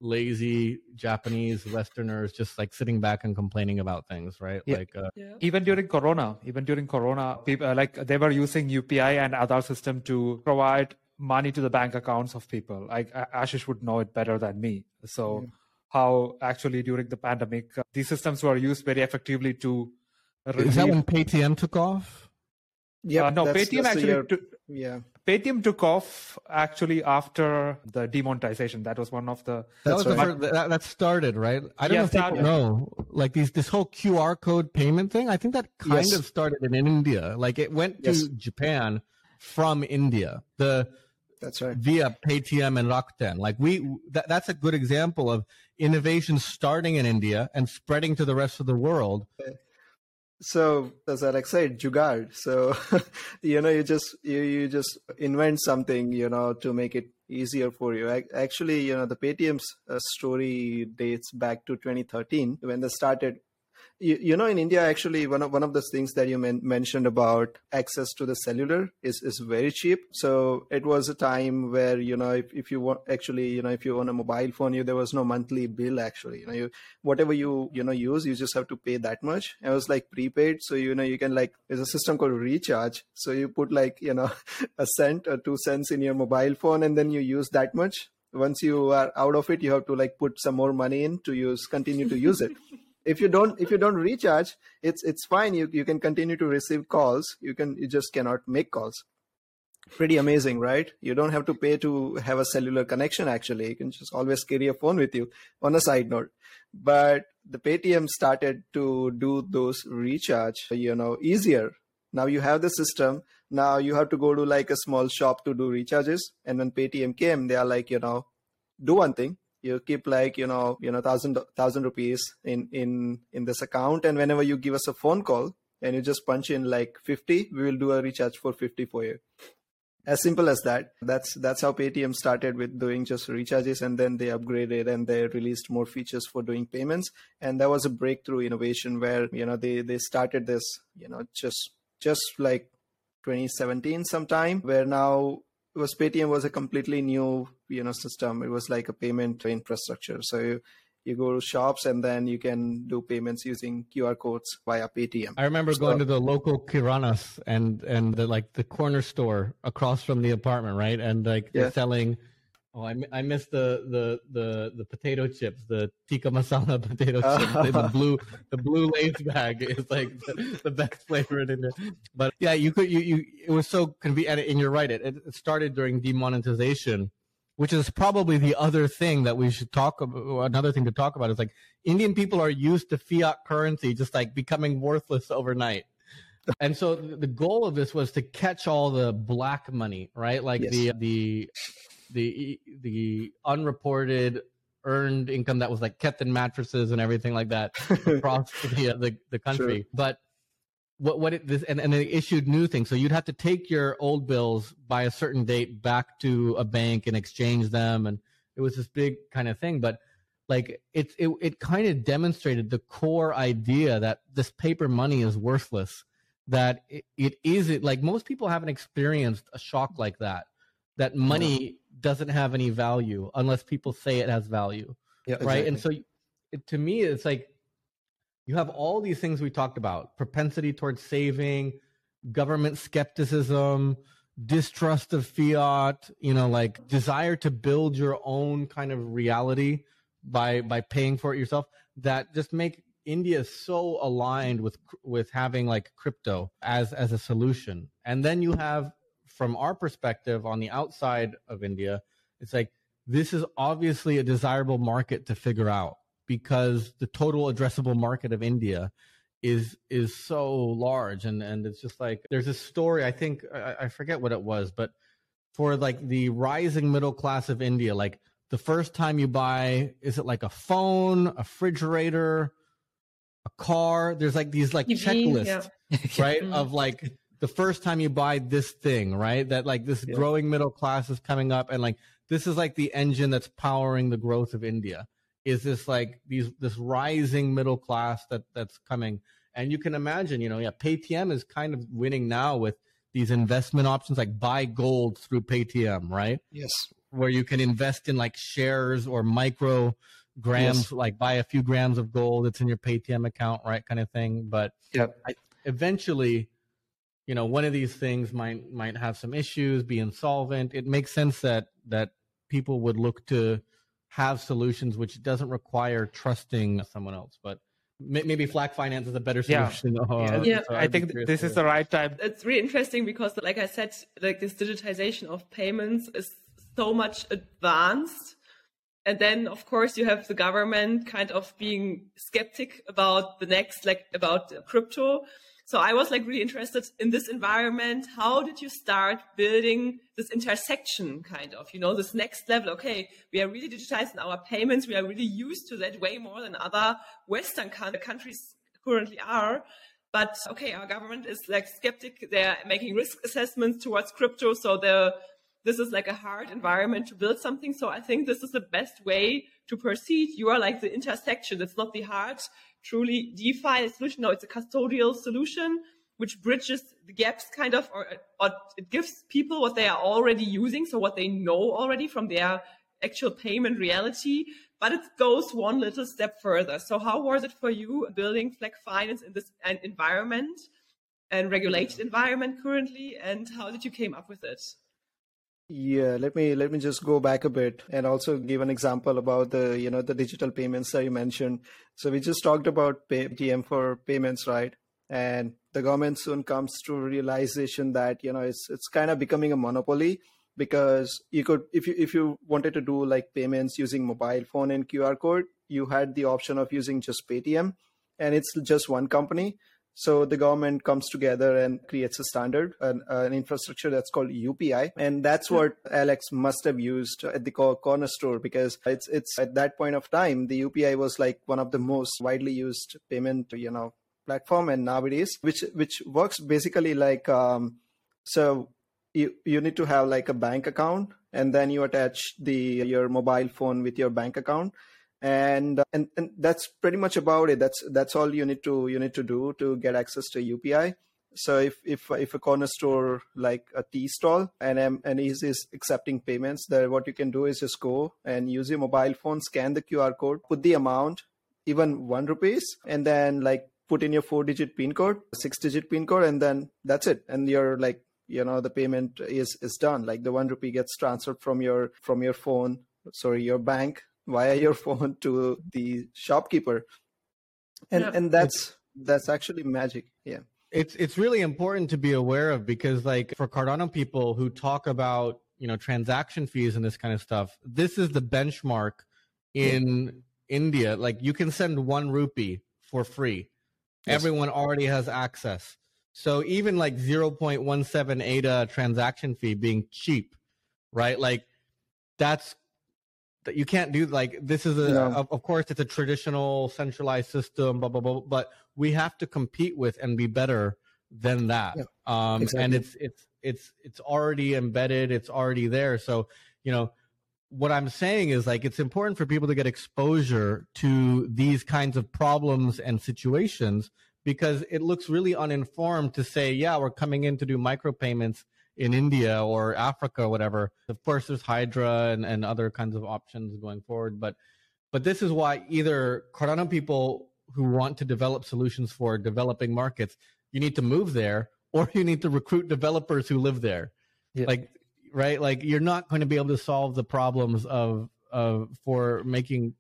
lazy Japanese Westerners just like sitting back and complaining about things, right? Yeah. Like uh, yeah. even during Corona, even during Corona, people uh, like they were using UPI and other system to provide money to the bank accounts of people. Like Ashish would know it better than me. So. Yeah how actually during the pandemic uh, these systems were used very effectively to. Relieve... Is that when Paytm took off? Yeah, uh, no, that's, Paytm that's actually. Took, yeah. Paytm took off actually after the demonetization. That was one of the. That was right. the first, that, that, started right. I don't yeah, know if started. people know, like these this whole QR code payment thing. I think that kind yes. of started in India. Like it went yes. to Japan from India. The that's right. Via Paytm and Rakuten. Like we, that, that's a good example of innovation starting in India and spreading to the rest of the world. So as Alex said, jugaad. So *laughs* you know, you just you you just invent something, you know, to make it easier for you. Actually, you know, the Paytm's uh, story dates back to 2013 when they started you, you know in india actually one of one of the things that you men- mentioned about access to the cellular is is very cheap. So it was a time where you know if, if you want actually you know if you own a mobile phone you there was no monthly bill actually. You know you whatever you you know use you just have to pay that much. It was like prepaid. So you know you can like there's a system called recharge. So you put like you know *laughs* a cent or two cents in your mobile phone and then you use that much. Once you are out of it you have to like put some more money in to use continue to use it *laughs* if you don't if you don't recharge it's it's fine. You you can continue to receive calls. You can you just cannot make calls. Pretty amazing right? You don't have to pay to have a cellular connection actually. You can just always carry a phone with you. On a side note but the paytm started to do those recharge you know easier. Now you have the system. Now you have to go to like a small shop to do recharges. And when paytm came they are like you know do one thing you keep like you know you know thousand thousand rupees in in in this account and whenever you give us a phone call and you just punch in like 50 we will do a recharge for 50 for you. As simple as that. That's that's how paytm started with doing just recharges and then they upgraded and they released more features for doing payments. And that was a breakthrough innovation where you know they they started this you know just just like 2017 sometime where now was paytm was a completely new you know system it was like a payment infrastructure so you, you go to shops and then you can do payments using QR codes via Paytm. I remember So- going to the local Kiranas and and the, like the corner store across from the apartment, right? And like they're selling. Oh, I, I miss the, the the the potato chips, the tikka masala *laughs* potato *laughs* chips, the, the blue the blue Lay's bag *laughs* is like the, the best flavor in there. But yeah, you could you you it was so convenient, and you're right. It it started during demonetization, which is probably the other thing that we should talk about. Another thing to talk about is like Indian people are used to fiat currency just like becoming worthless overnight. And so the goal of this was to catch all the black money, right? Like Yes. the the the the unreported earned income that was like kept in mattresses and everything like that across *laughs* the uh, the, the country. But what what it this and, and they issued new things. So you'd have to take your old bills by a certain date back to a bank and exchange them, and it was this big kind of thing. But like it it it kind of demonstrated the core idea that this paper money is worthless. That it, it isn't like most people haven't experienced a shock like that. That money doesn't have any value unless people say it has value yeah, right? And so it, to me it's like you have all these things we talked about propensity towards saving government skepticism distrust of fiat you know like desire to build your own kind of reality by by paying for it yourself that just make india so aligned with with having like crypto as as a solution. And then you have from our perspective on the outside of india it's like this is obviously a desirable market to figure out because the total addressable market of India is is so large and and it's just like there's a story I think I, I forget what it was but for like the rising middle class of India like the first time you buy is it like a phone a refrigerator a car there's like these like TV, checklists yeah. *laughs* right Mhm. of like the first time you buy this thing right? That like this Yeah. growing middle class is coming up and like this is like the engine that's powering the growth of india is this like these this rising middle class that that's coming. And you can imagine you know yeah paytm is kind of winning now with these investment options like buy gold through paytm right? Yes. Where you can invest in like shares or micro grams like buy a few grams of gold it's in your paytm account right kind of thing. But Yep. I, eventually you know one of these things might might have some issues be insolvent. It makes sense that that people would look to have solutions which doesn't require trusting someone else but maybe flac finance is a better solution Yeah, Yeah. so I think this to- is the right time. it's really interesting because like i said like this digitization of payments is so much advanced. And then of course you have the government kind of being skeptic about the next like about crypto so i was like really interested in this environment how did you start building this intersection kind of you know this next level okay we are really digitizing our payments we are really used to that way more than other western coun- countries currently are but okay, our government is like skeptic. They're making risk assessments towards crypto, so the this is like a hard environment to build something. So I think this is the best way to proceed. You are like the intersection. It's not the hard, truly DeFi solution. No, it's a custodial solution which bridges the gaps kind of, or, or it gives people what they are already using, so what they know already from their actual payment reality, but it goes one little step further. So how was it for you building Flac Finance in this environment and regulated environment currently, and how did you came up with it? Yeah, let me let me just go back a bit and also give an example about the you know the digital payments that you mentioned. So we just talked about Paytm for payments, right? And the government soon comes to realization that you know it's it's kind of becoming a monopoly because you could if you if you wanted to do like payments using mobile phone and QR code, you had the option of using just Paytm, and it's just one company so the government comes together and creates a standard, an, an infrastructure that's called UPI, and that's hmm. what Alex must have used at the corner store because it's it's at that point of time the UPI was like one of the most widely used payment you know platform, and nowadays which which works basically like um, so you you need to have like a bank account and then you attach the your mobile phone with your bank account and uh, and and that's pretty much about it. That's that's all you need to you need to do to get access to upi so if if if a corner store like a tea stall and um, and is is accepting payments then what you can do is just go and use your mobile phone scan the qr code put the amount even one rupees and then like put in your four digit pin code six digit pin code and then that's it. And you're like you know the payment is is done. Like the one rupee gets transferred from your from your phone sorry your bank via your *laughs* phone to the shopkeeper and yeah. and that's that's actually magic yeah it's it's really important to be aware of because like for cardano people who talk about you know transaction fees and this kind of stuff this is the benchmark in yeah. india like you can send one rupee for free yes. everyone already has access so even like 0.17 ADA uh, transaction fee being cheap right like that's that you can't do like this is a no. of, of, course it's a traditional centralized system blah blah blah but we have to compete with and be better than that yeah, um exactly. and it's it's it's it's already embedded it's already there so you know what i'm saying is like it's important for people to get exposure to these kinds of problems and situations because it looks really uninformed to say yeah we're coming in to do micropayments in India or Africa or whatever. Of course, there's Hydra and, and other kinds of options going forward. But but this is why either Cardano people who want to develop solutions for developing markets, you need to move there, *laughs* or you need to recruit developers who live there. Yeah. Like right, like you're not going to be able to solve the problems of of for making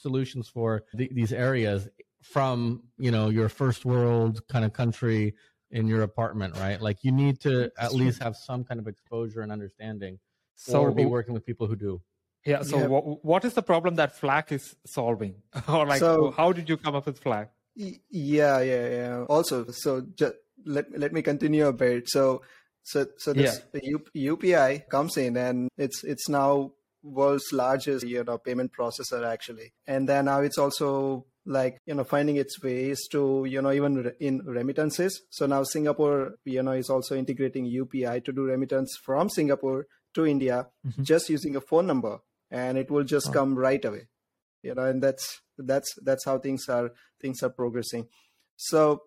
solutions for the, these areas from you know your first world kind of country in your apartment, right? Like you need to at least have some kind of exposure and understanding, so or be working with people who do. Yeah. So, yeah. What, what is the problem that FLAC is solving, *laughs* or like, so, how did you come up with FLAC? Yeah, yeah, yeah. Also, so just let let me continue a bit. So, so so this yeah. UPI comes in, and it's it's now world's largest you know payment processor actually, and then now it's also like you know finding its ways to you know even in remittances so now singapore you know is also integrating upi to do remittance from singapore to india mm-hmm. just using a phone number and it will just oh. come right away you know and that's that's that's how things are things are progressing so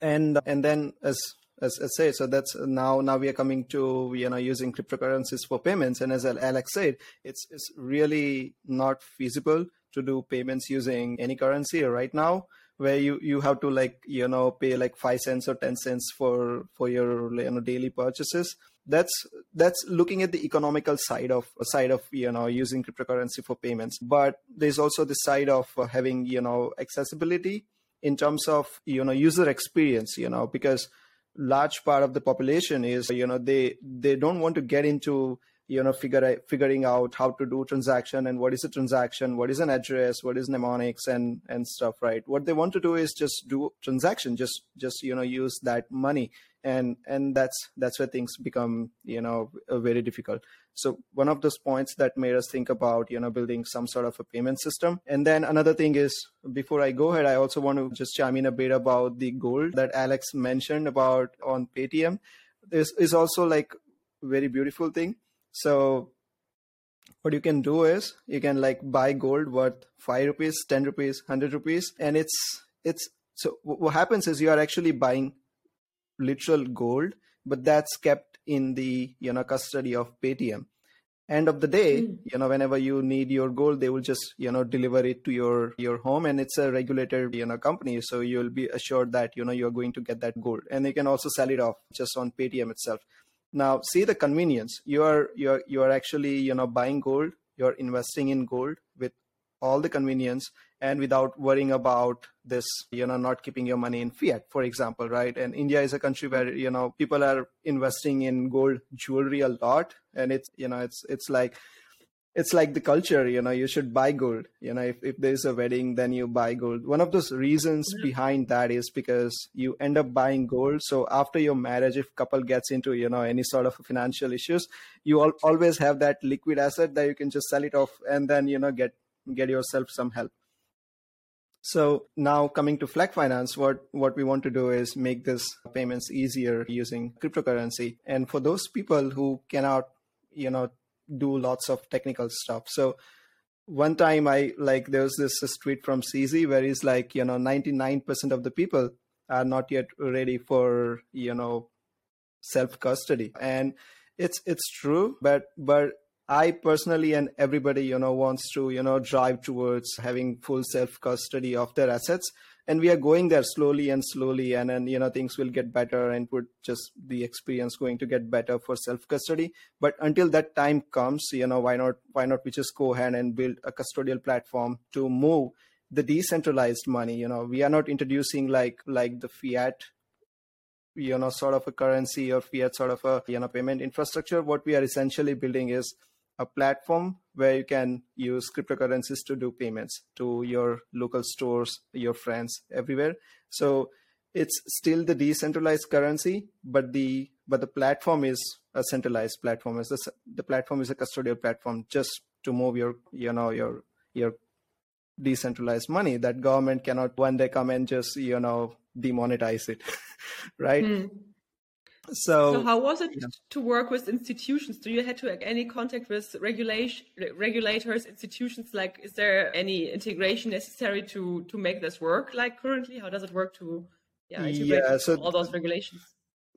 and and then as as I say, so that's now now we are coming to you know using cryptocurrencies for payments, and as Alex said, it's it's really not feasible to do payments using any currency right now where you you have to like you know pay like 5 cents or 10 cents for for your you know daily purchases. That's that's looking at the economical side of side of you know using cryptocurrency for payments. But there's also the side of uh, having you know accessibility in terms of you know user experience you know because large part of the population is you know they they don't want to get into you know figure figuring out how to do transaction and what is a transaction what is an address what is mnemonics and and stuff right? What they want to do is just do transaction just just you know use that money. And and that's that's where things become you know very difficult. So one of those points that made us think about you know building some sort of a payment system. And then another thing is before i go ahead i also want to just chime in a bit about the gold that alex mentioned about on paytm. This is also like very beautiful thing so what you can do is you can like buy gold worth 5 rupees 10 rupees 100 rupees and it's it's so what happens is you are actually buying literal gold but that's kept in the you know custody of paytm. End of the day mm. you know whenever you need your gold they will just you know deliver it to your your home and it's a regulated you know company so you'll be assured that you know you're going to get that gold. And they can also sell it off just on paytm itself now see the convenience. You are you're you're actually you know buying gold. You're investing in gold with all the convenience and without worrying about this you know not keeping your money in fiat for example right? And india is a country where you know people are investing in gold jewelry a lot. And it's you know it's it's like it's like the culture you know you should buy gold you know if, if there's a wedding then you buy gold one of those reasons yeah. behind that is because you end up buying gold so after your marriage if couple gets into you know any sort of financial issues you al- always have that liquid asset that you can just sell it off and then you know get get yourself some help so now coming to Flac Finance, what, what we want to do is make this payments easier using cryptocurrency. And for those people who cannot, you know, do lots of technical stuff. So one time I like there was this, tweet from CZ where he's like, you know, 99% of the people are not yet ready for, you know, self custody. And it's it's true, but but I personally and everybody, you know, wants to, you know, drive towards having full self custody of their assets. And we are going there slowly and slowly. And then, you know, things will get better and would just the experience going to get better for self custody. But until that time comes, you know, why not, why not we just go ahead and build a custodial platform to move the decentralized money? You know, we are not introducing like, like the fiat you know sort of a currency or fiat sort of a you know payment infrastructure what we are essentially building is a platform where you can use cryptocurrencies to do payments to your local stores, your friends, everywhere. So it's still the decentralized currency, but the but the platform is a centralized platform. Is the the platform is a custodial platform just to move your you know your your decentralized money that government cannot one day come and just you know demonetize it, *laughs* right? Mm. So, so how was it yeah. to work with institutions? Do you had to have any contact with regulation regulators, institutions? Like, is there any integration necessary to to make this work? Like currently, how does it work to yeah, yeah so all those regulations?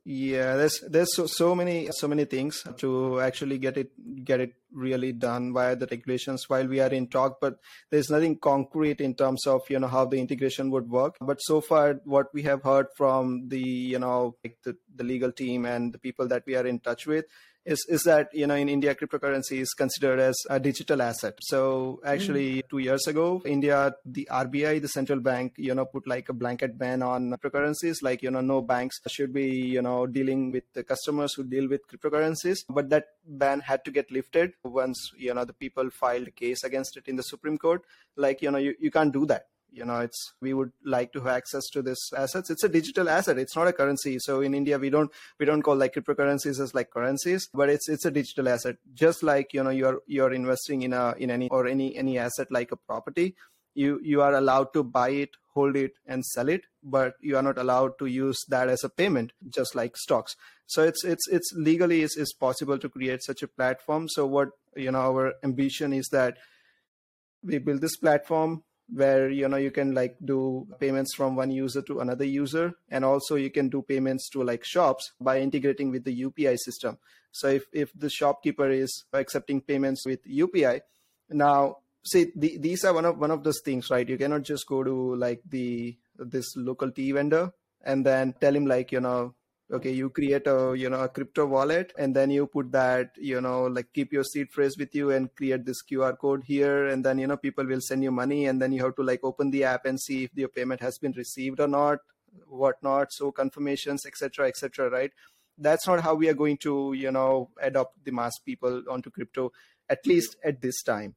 Yeah there's there's so, so many so many things to actually get it get it really done via the regulations while we are in talk but there's nothing concrete in terms of you know how the integration would work. But so far what we have heard from the you know like the, the legal team and the people that we are in touch with is is that you know in India cryptocurrency is considered as a digital asset. So actually, mm. two years ago, India the RBI, the central bank, you know, put like a blanket ban on cryptocurrencies. Like you know, no banks should be you know dealing with the customers who deal with cryptocurrencies. But that ban had to get lifted once you know the people filed a case against it in the Supreme Court. Like you know, you, you can't do that you know it's we would like to have access to this assets. It's a digital asset. It's not a currency. So in india we don't we don't call like cryptocurrencies as like currencies but it's it's a digital asset. Just like you know you're you're investing in a in any or any any asset like a property you you are allowed to buy it hold it and sell it but you are not allowed to use that as a payment just like stocks. So it's it's it's legally is, is possible to create such a platform. So what you know our ambition is that we build this platform where you know you can like do payments from one user to another user. And also you can do payments to like shops by integrating with the upi system. So if if the shopkeeper is accepting payments with upi now see the, these are one of one of those things right? You cannot just go to like the this local tea vendor and then tell him like you know okay you create a you know a crypto wallet and then you put that you know like keep your seed phrase with you and create this qr code here and then you know people will send you money and then you have to like open the app and see if your payment has been received or not whatnot so confirmations etc etc right that's not how we are going to you know adopt the mass people onto crypto at least at this time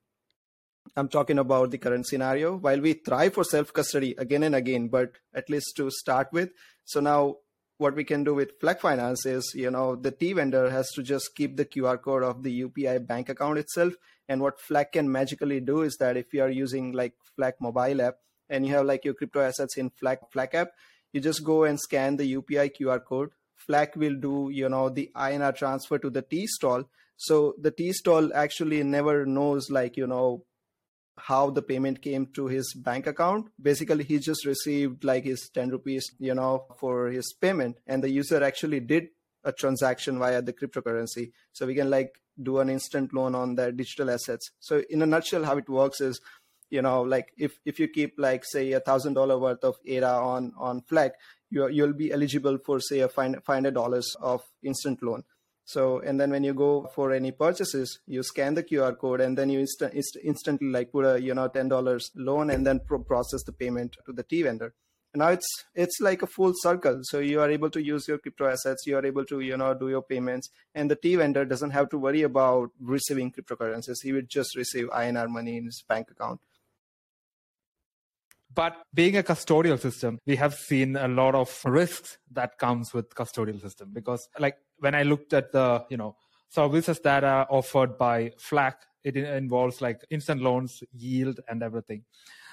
I'm talking about the current scenario. While we try for self custody again and again, but at least to start with. So now what we can do with Flac Finance is, you know, the tea vendor has to just keep the QR code of the UPI bank account itself. And what Flac can magically do is that if you are using like Flac mobile app and you have like your crypto assets in Flac Flac app, you just go and scan the UPI QR code. Flac will do, you know, the INR transfer to the tea stall. So the tea stall actually never knows like, you know, how the payment came to his bank account. Basically, he just received like his 10 rupees, you know, for his payment. And the user actually did a transaction via the cryptocurrency. So we can like do an instant loan on their digital assets. So in a nutshell, how it works is, you know, like if, if you keep like say a thousand dollar worth of ADA on, on Flac, you you'll be eligible for say a five hundred dollars of instant loan So, and then when you go for any purchases, you scan the QR code and then you inst- inst- instantly like put a, you know, $10 loan and then pro- process the payment to the tea vendor. And now it's, it's like a full circle. So you are able to use your crypto assets. You are able to, you know, do your payments and the tea vendor doesn't have to worry about receiving cryptocurrencies. He would just receive INR money in his bank account. But being a custodial system, we have seen a lot of risks that comes with custodial system because like when I looked at the, you know, services that are offered by FLAC, it involves like instant loans, yield and everything.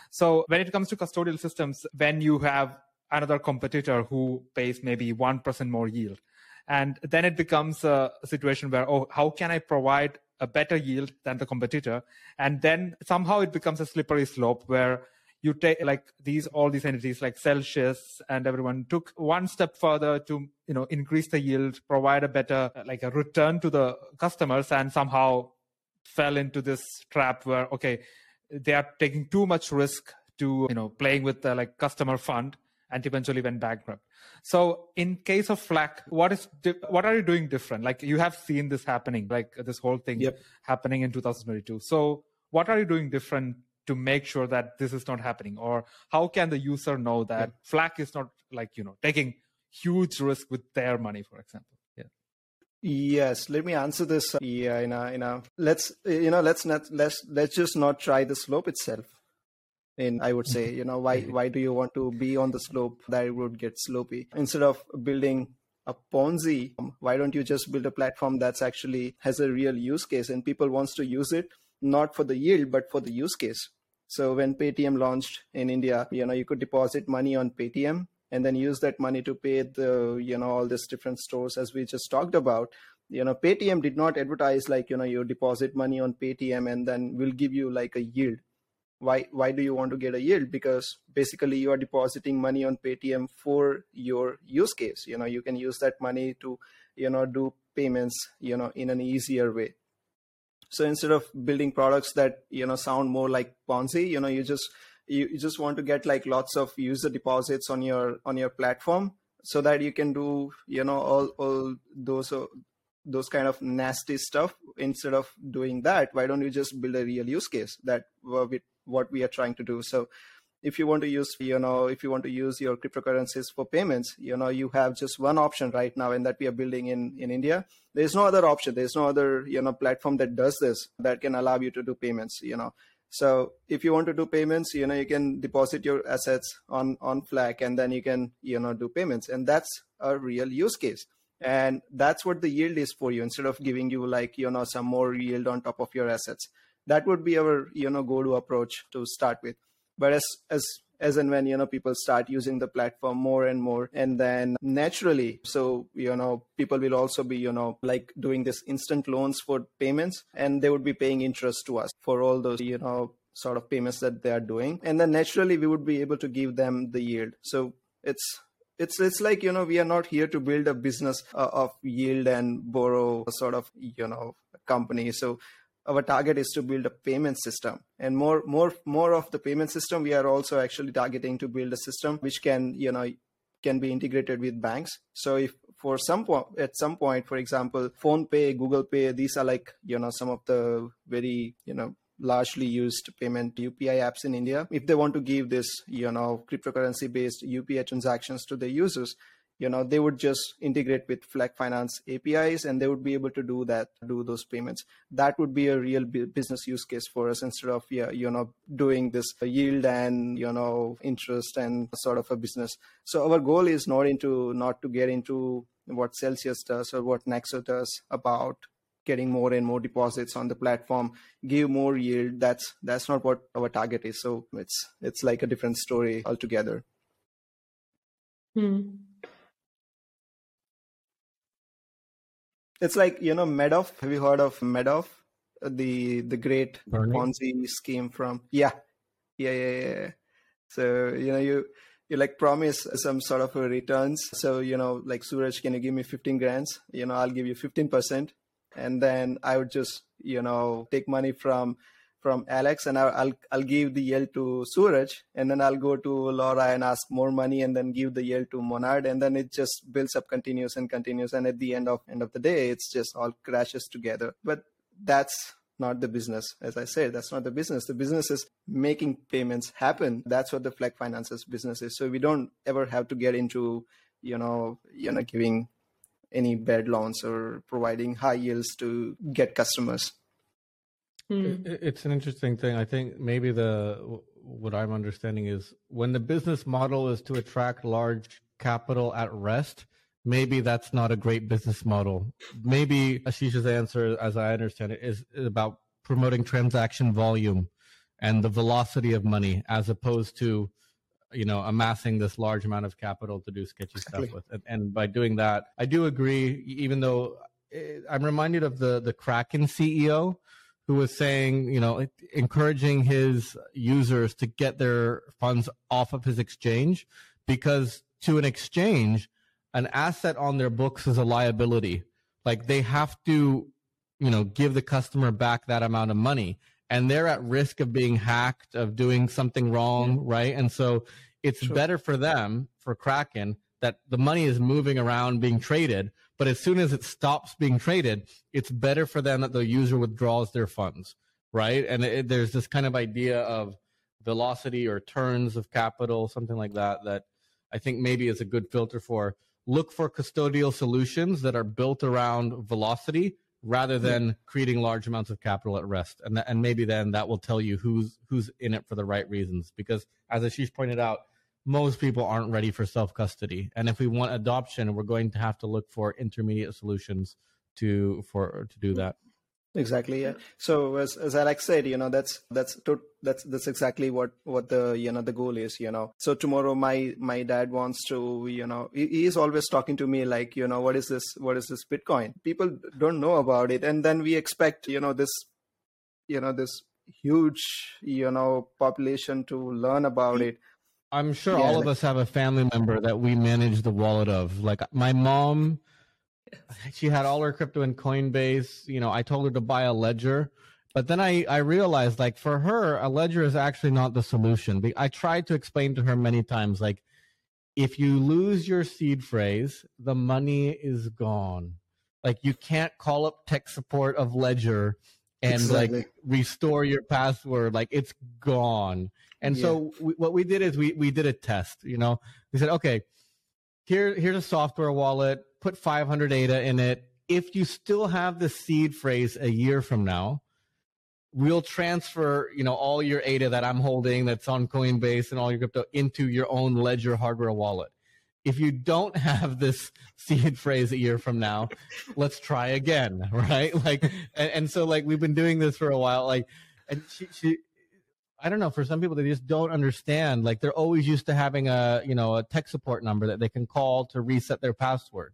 So when it comes to custodial systems, when you have another competitor who pays maybe 1% more yield, and then it becomes a situation where, oh, how can I provide a better yield than the competitor? And then somehow it becomes a slippery slope where you take like these all these entities like Celsius and everyone took one step further to you know increase the yield, provide a better uh, like a return to the customers, and somehow fell into this trap where okay they are taking too much risk to you know playing with the like customer fund and eventually went bankrupt. So in case of FLAC, what is what are you doing different? Like you have seen this happening, like this whole thing yep. happening in 2022. So what are you doing different to make sure that this is not happening? Or how can the user know that yeah. FLAC is not like you know taking huge risk with their money for example? Yeah. Yes. Let me answer this uh, yeah in a, in a let's you know let's not let's let's just not try the slope itself. And i would say you know why *laughs* why do you want to be on the slope that it would get slopey instead of building a ponzi um, why don't you just build a platform that's actually has a real use case and people wants to use it not for the yield but for the use case so when paytm launched in india you know you could deposit money on paytm and then use that money to pay the you know all these different stores as we just talked about. You know paytm did not advertise like you know you deposit money on paytm and then we'll give you like a yield. Why why do you want to get a yield? Because basically you are depositing money on paytm for your use case. You know you can use that money to you know do payments you know in an easier way so instead of building products that you know sound more like ponzi you know you just you, you just want to get like lots of user deposits on your on your platform so that you can do you know all all those uh, those kind of nasty stuff instead of doing that. Why don't you just build a real use case that what we are trying to do? So if you want to use you know if you want to use your cryptocurrencies for payments you know you have just one option right now and that we are building in in india. There's no other option. There's no other you know platform that does this that can allow you to do payments you know. So if you want to do payments you know you can deposit your assets on on FLAC and then you can you know do payments. And that's a real use case. And that's what the yield is for you. Instead of giving you like you know some more yield on top of your assets that would be our you know go to approach to start with but as as as and when you know people start using the platform more and more and then naturally so you know people will also be you know like doing this instant loans for payments and they would be paying interest to us for all those you know sort of payments that they are doing. And then naturally we would be able to give them the yield. So it's it's it's like you know we are not here to build a business uh, of yield and borrow sort of you know company. So our target is to build a payment system. And more more more of the payment system we are also actually targeting to build a system which can you know can be integrated with banks. So if for some point at some point for example PhonePe google pay these are like you know some of the very you know largely used payment upi apps in india. If they want to give this you know cryptocurrency based upi transactions to the users you know they would just integrate with FLAC Finance APIs and they would be able to do that, do those payments. That would be a real business use case for us instead of yeah, you know doing this yield and you know interest and sort of a business. So our goal is not into not to get into what Celsius does or what Nexo does about getting more and more deposits on the platform give more yield that's that's not what our target is so it's it's like a different story altogether hmm. It's like you know Madoff. Have you heard of Madoff? Uh, the the great? Ponzi scheme from yeah, yeah, yeah, yeah. So you know you you like promise some sort of returns. So you know like Sooraj, can you give me fifteen grants? You know I'll give you fifteen percent, and then I would just you know take money from from Alex, and I'll I'll give the yield to Sooraj, and then I'll go to Laura and ask more money, and then give the yield to Monad, and then it just builds up continuous and continuous, and at the end of end of the day, it's just all crashes together. But that's not the business. As I said, that's not the business. The business is making payments happen. That's what the Flac Finance's business is. So we don't ever have to get into, you know, you know, giving any bad loans or providing high yields to get customers. Hmm. It's an interesting thing. I think maybe the what I'm understanding is when the business model is to attract large capital at rest, maybe that's not a great business model. Maybe Ashish's answer, as I understand it, is about promoting transaction volume and the velocity of money as opposed to you know amassing this large amount of capital to do sketchy exactly. stuff with and, and, by doing that i do agree even though eh, i'm reminded of the the kraken ceo who was saying you know encouraging his users to get their funds off of his exchange because to an exchange an asset on their books is a liability like they have to you know give the customer back that amount of money and they're at risk of being hacked, of doing something wrong, mm-hmm. right? And so it's sure. better for them, for Kraken, that the money is moving around being traded. But as soon as it stops being traded, it's better for them that the user withdraws their funds, right? And it, there's this kind of idea of velocity or turns of capital, something like that, that I think maybe is a good filter for. Look for custodial solutions that are built around velocity rather hmm. than creating large amounts of capital at rest. And, th- and maybe then that will tell you who's, who's in it for the right reasons. Because as Ashish pointed out, most people aren't ready for self custody. And if we want adoption, we're going to have to look for intermediate solutions to, for, to do that. Exactly. Yeah. So as, as Alex said, you know, that's, that's, to, that's, that's exactly what, what the, you know, the goal is, you know. So tomorrow my, my dad wants to, you know, he, he is always talking to me like, you know, what is this, what is this Bitcoin? People don't know about it. And then we expect, you know, this, you know, this huge, you know, population to learn about mm. it. I'm sure yeah, all like, of us have a family member that we manage the wallet of. Like my mom, she had all her crypto in Coinbase. You know, I told her to buy a ledger, but then I, I realized like for her, a ledger is actually not the solution. I tried to explain to her many times, like, if you lose your seed phrase, the money is gone. Like you can't call up tech support of Ledger and exactly. like restore your password. Like it's gone. And yeah. so we, what we did is we, we did a test, you know, we said, okay, here, here's a software wallet put 500 ADA in it. If you still have the seed phrase a year from now, we'll transfer, you know, all your ADA that I'm holding that's on Coinbase and all your crypto into your own Ledger hardware wallet. If you don't have this *laughs* seed phrase a year from now, let's try again, *laughs* right? Like, and, and so like we've been doing this for a while. Like, and she, she, I don't know. For some people, they just don't understand. Like they're always used to having a, you know, a tech support number that they can call to reset their password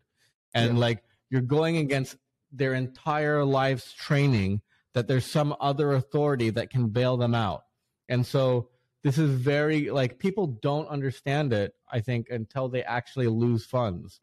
and yeah. like you're going against their entire life's training that there's some other authority that can bail them out and so this is very like people don't understand it i think until they actually lose funds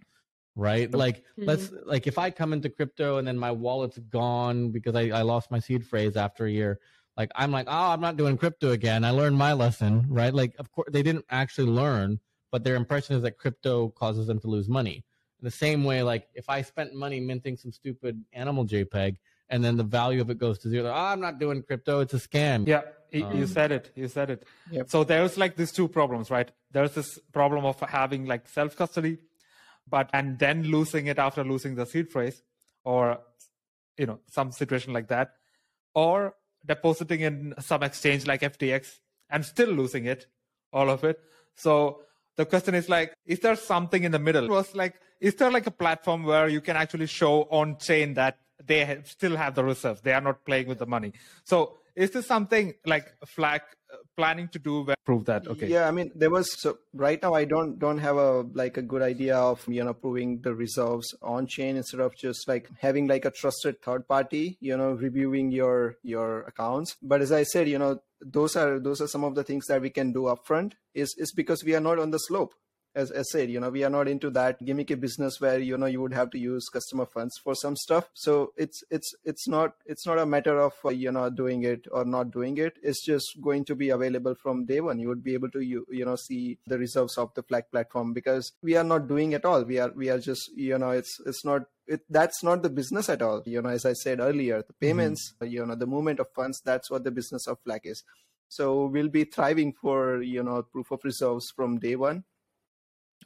right? Like mm-hmm. let's like if i come into crypto and then my wallet's gone because I, I lost my seed phrase after a year like i'm like oh i'm not doing crypto again. I learned my lesson right? Like of course they didn't actually learn but their impression is that crypto causes them to lose money. The same way, like if I spent money minting some stupid animal JPEG and then the value of it goes to zero, oh, I'm not doing crypto, it's a scam. Yeah, um, you said it. You said it. Yep. So there's like these two problems, right? There's this problem of having like self custody, but and then losing it after losing the seed phrase, or you know some situation like that, or depositing in some exchange like FTX and still losing it, all of it. So the question is like, is there something in the middle? It was like is there like a platform where you can actually show on chain that they have, still have the reserves they are not playing with the money so is this something like Flac uh, planning to do where prove that? Okay. yeah i mean there was so right now i don't don't have a like a good idea of you know proving the reserves on chain instead of just like having like a trusted third party you know reviewing your your accounts. But as i said you know those are those are some of the things that we can do upfront is is because we are not on the slope as I said, you know, we are not into that gimmicky business where you know you would have to use customer funds for some stuff. So it's it's it's not it's not a matter of uh, you know doing it or not doing it. It's just going to be available from day one. You would be able to you you know see the reserves of the Flac platform because we are not doing at all. We are we are just you know it's it's not it, that's not the business at all. You know, as I said earlier, the mm-hmm. payments, mm-hmm. you know, the movement of funds, that's what the business of Flac is. So we'll be thriving for, you know, proof of reserves from day one.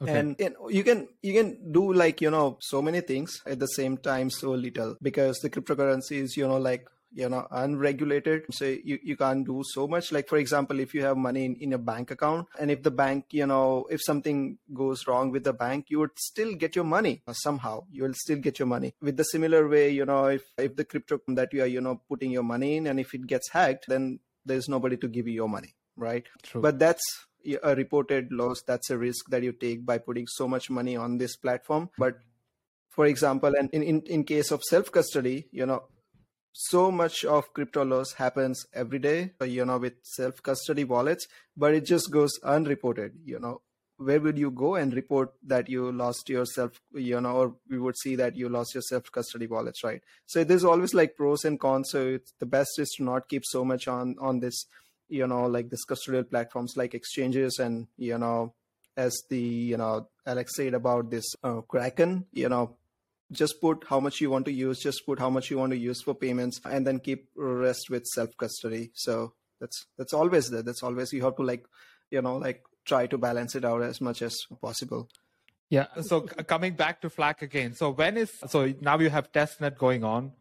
Okay. And, and you can you can do like you know so many things at the same time so little because the cryptocurrency is you know like you know unregulated. So you, you can't do so much. Like for example if you have money in, in a bank account and if the bank you know if something goes wrong with the bank you would still get your money somehow. You will still get your money. With the similar way you know if if the crypto that you are you know putting your money in and if it gets hacked then there's nobody to give you your money right? True. but that's a reported loss that's a risk that you take by putting so much money on this platform. But for example and in, in, in case of self custody you know so much of crypto loss happens every day uh, you know with self custody wallets but it just goes unreported you know. Where would you go and report that you lost your self you know or we would see that you lost your self custody wallets right? So there's always like pros and cons. So the best is to not keep so much on on this you know like this custodial platforms like exchanges and you know as the you know alex said about this uh, kraken you know just put how much you want to use just put how much you want to use for payments and then keep rest with self custody so that's that's always there. That's always you have to like you know like try to balance it out as much as possible. Yeah. So coming back to flac again. So when is so now you have testnet going on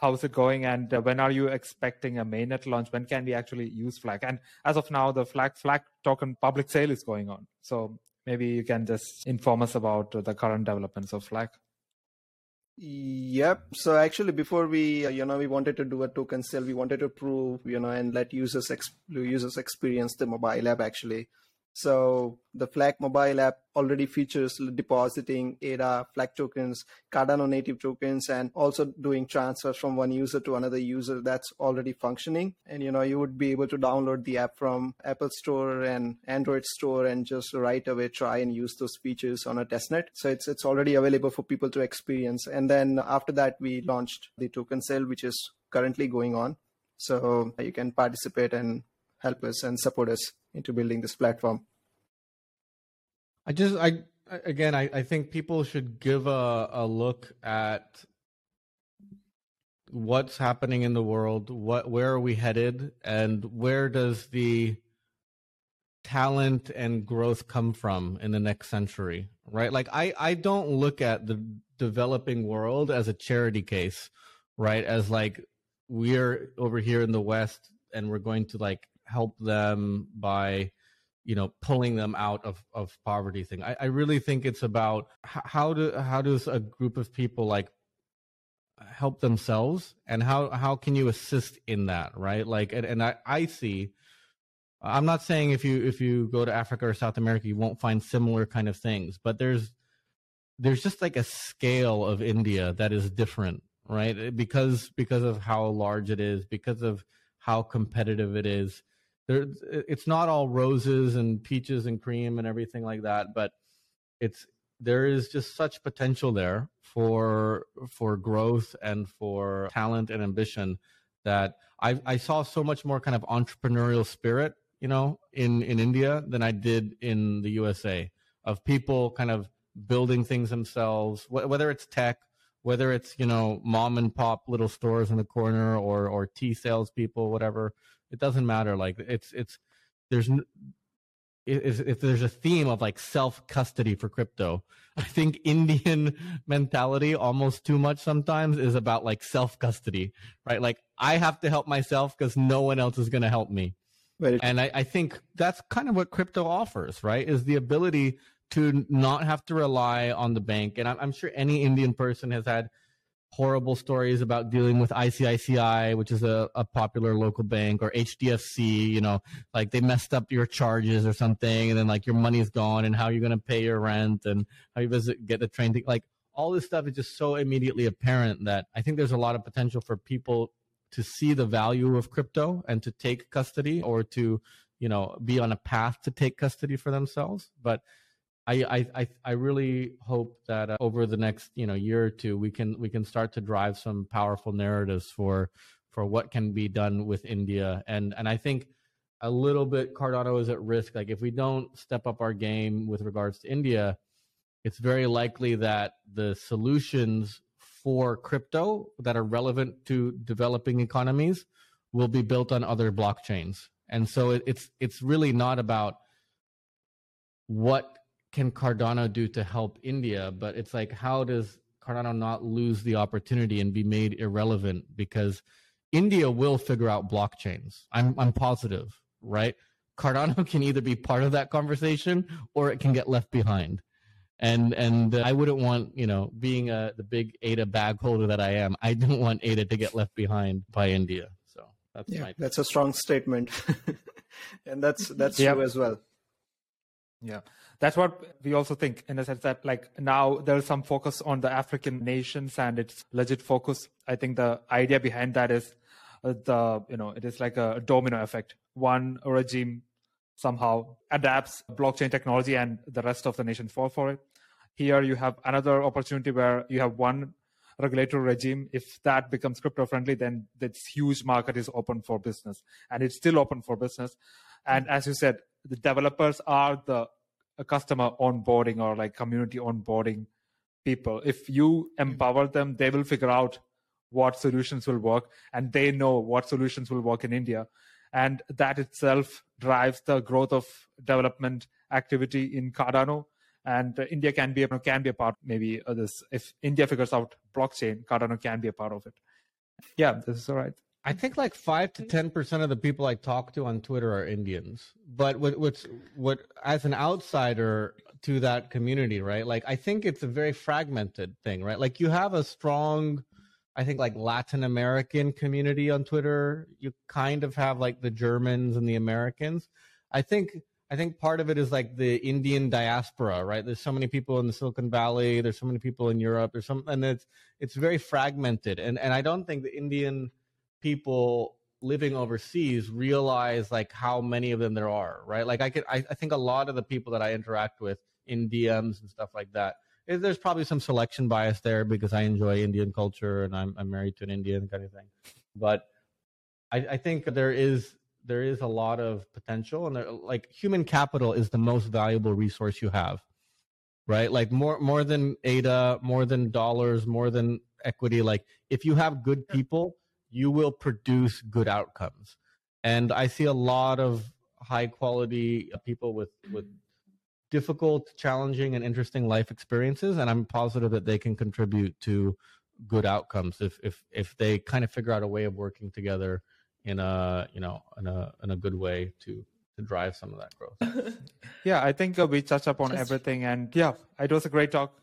how's it going? And uh, when are you expecting a mainnet launch? When can we actually use flac? And as of now the flac flac token public sale is going on. So maybe you can just inform us about the current developments of flac. Yep. So actually, before we, uh, you know, we wanted to do a token sale, we wanted to prove, you know, and let users ex- users experience the mobile app actually. So the Flac mobile app already features depositing ADA, Flac tokens, Cardano native tokens, and also doing transfers from one user to another user. That's already functioning. And you know, you would be able to download the app from Apple Store and Android Store and just right away try and use those features on a testnet. So it's it's already available for people to experience. And then after that, we launched the token sale, which is currently going on. So you can participate and help us and support us into building this platform. I just I again I, I think people should give a, a look at what's happening in the world, what where are we headed, and where does the talent and growth come from in the next century, right? Like I I don't look at the developing world as a charity case, right? As like we're over here in the West and we're going to like help them by you know pulling them out of, of poverty thing. I, I really think it's about how do how does a group of people like help themselves? And how how can you assist in that right? Like and, and I, I see i'm not saying if you if you go to africa or south america you won't find similar kind of things but there's there's just like a scale of india that is different right? Because because of how large it is because of how competitive it is there it's not all roses and peaches and cream and everything like that but it's there is just such potential there for for growth and for talent and ambition that I, I saw so much more kind of entrepreneurial spirit you know in in india than i did in the usa of people kind of building things themselves whether it's tech whether it's you know mom and pop little stores in the corner or or tea salespeople whatever it doesn't matter. Like it's it's there's if, if there's a theme of like self custody for crypto, *laughs* I think Indian mentality almost too much sometimes is about like self custody, right? Like I have to help myself because no one else is going to help me. Right. And I, I think that's kind of what crypto offers, right? Is the ability to not have to rely on the bank. And I'm, I'm sure any Indian person has had horrible stories about dealing with ICICI, which is a, a popular local bank, or HDFC, you know, like they messed up your charges or something, and then like your money's gone, and how you're going to pay your rent, and how you visit, get the train. To, like all this stuff is just so immediately apparent that I think there's a lot of potential for people to see the value of crypto and to take custody or to, you know, be on a path to take custody for themselves. But I, I, I really hope that uh, over the next you know year or two we can we can start to drive some powerful narratives for for what can be done with India and and I think a little bit Cardano is at risk. Like if we don't step up our game with regards to India, it's very likely that the solutions for crypto that are relevant to developing economies will be built on other blockchains. And so it, it's it's really not about what can Cardano do to help India, but it's like how does Cardano not lose the opportunity and be made irrelevant because India will figure out blockchains. I'm I'm positive, right? Cardano *laughs* can either be part of that conversation or it can get left behind. And and I wouldn't want, you know, being a the big ADA bag holder that I am, I don't want ADA to get left behind by India. So that's yeah, my that's a strong statement. *laughs* and that's that's true as well. Yeah, that's what we also think in the sense that like now there's some focus on the African nations and it's legit focus. I think the idea behind that is uh, the you know it is like a domino effect. One regime somehow adapts blockchain technology and the rest of the nation fall for it. Here you have another opportunity where you have one regulatory regime. If that becomes crypto friendly, then this huge market is open for business and it's still open for business. And as you said, the developers are the customer onboarding or like community onboarding people. If you empower them, they will figure out what solutions will work and they know what solutions will work in India. And that itself drives the growth of development activity in Cardano. And India can be can be a part maybe this. If India figures out blockchain, Cardano can be a part of it. Yeah, this is all right. I think like five to ten percent of the people I talk to on Twitter are Indians. But what what's what as an outsider to that community, right? Like I think it's a very fragmented thing, right? Like you have a strong, I think like Latin American community on Twitter. You kind of have like the Germans and the Americans. I think I think part of it is like the Indian diaspora, right? There's so many people in the Silicon Valley. There's so many people in Europe. There's some, and it's it's very fragmented. And and I don't think the Indian people living overseas realize like how many of them there are, right? Like I could, I, I think a lot of the people that I interact with in DMs and stuff like that, eh, there's probably some selection bias there because I enjoy Indian culture and I'm, I'm married to an Indian kind of thing. But I, I think there is there is a lot of potential and there, like human capital is the most valuable resource you have right like more more than ada more than dollars more than equity like if you have good people you will produce good outcomes. And I see a lot of high quality people with with difficult, challenging, and interesting life experiences, and I'm positive that they can contribute to good outcomes if if if they kind of figure out a way of working together in a you know in a in a good way to to drive some of that growth. *laughs* yeah, I think uh, we touched upon Just... everything, and yeah, it was a great talk.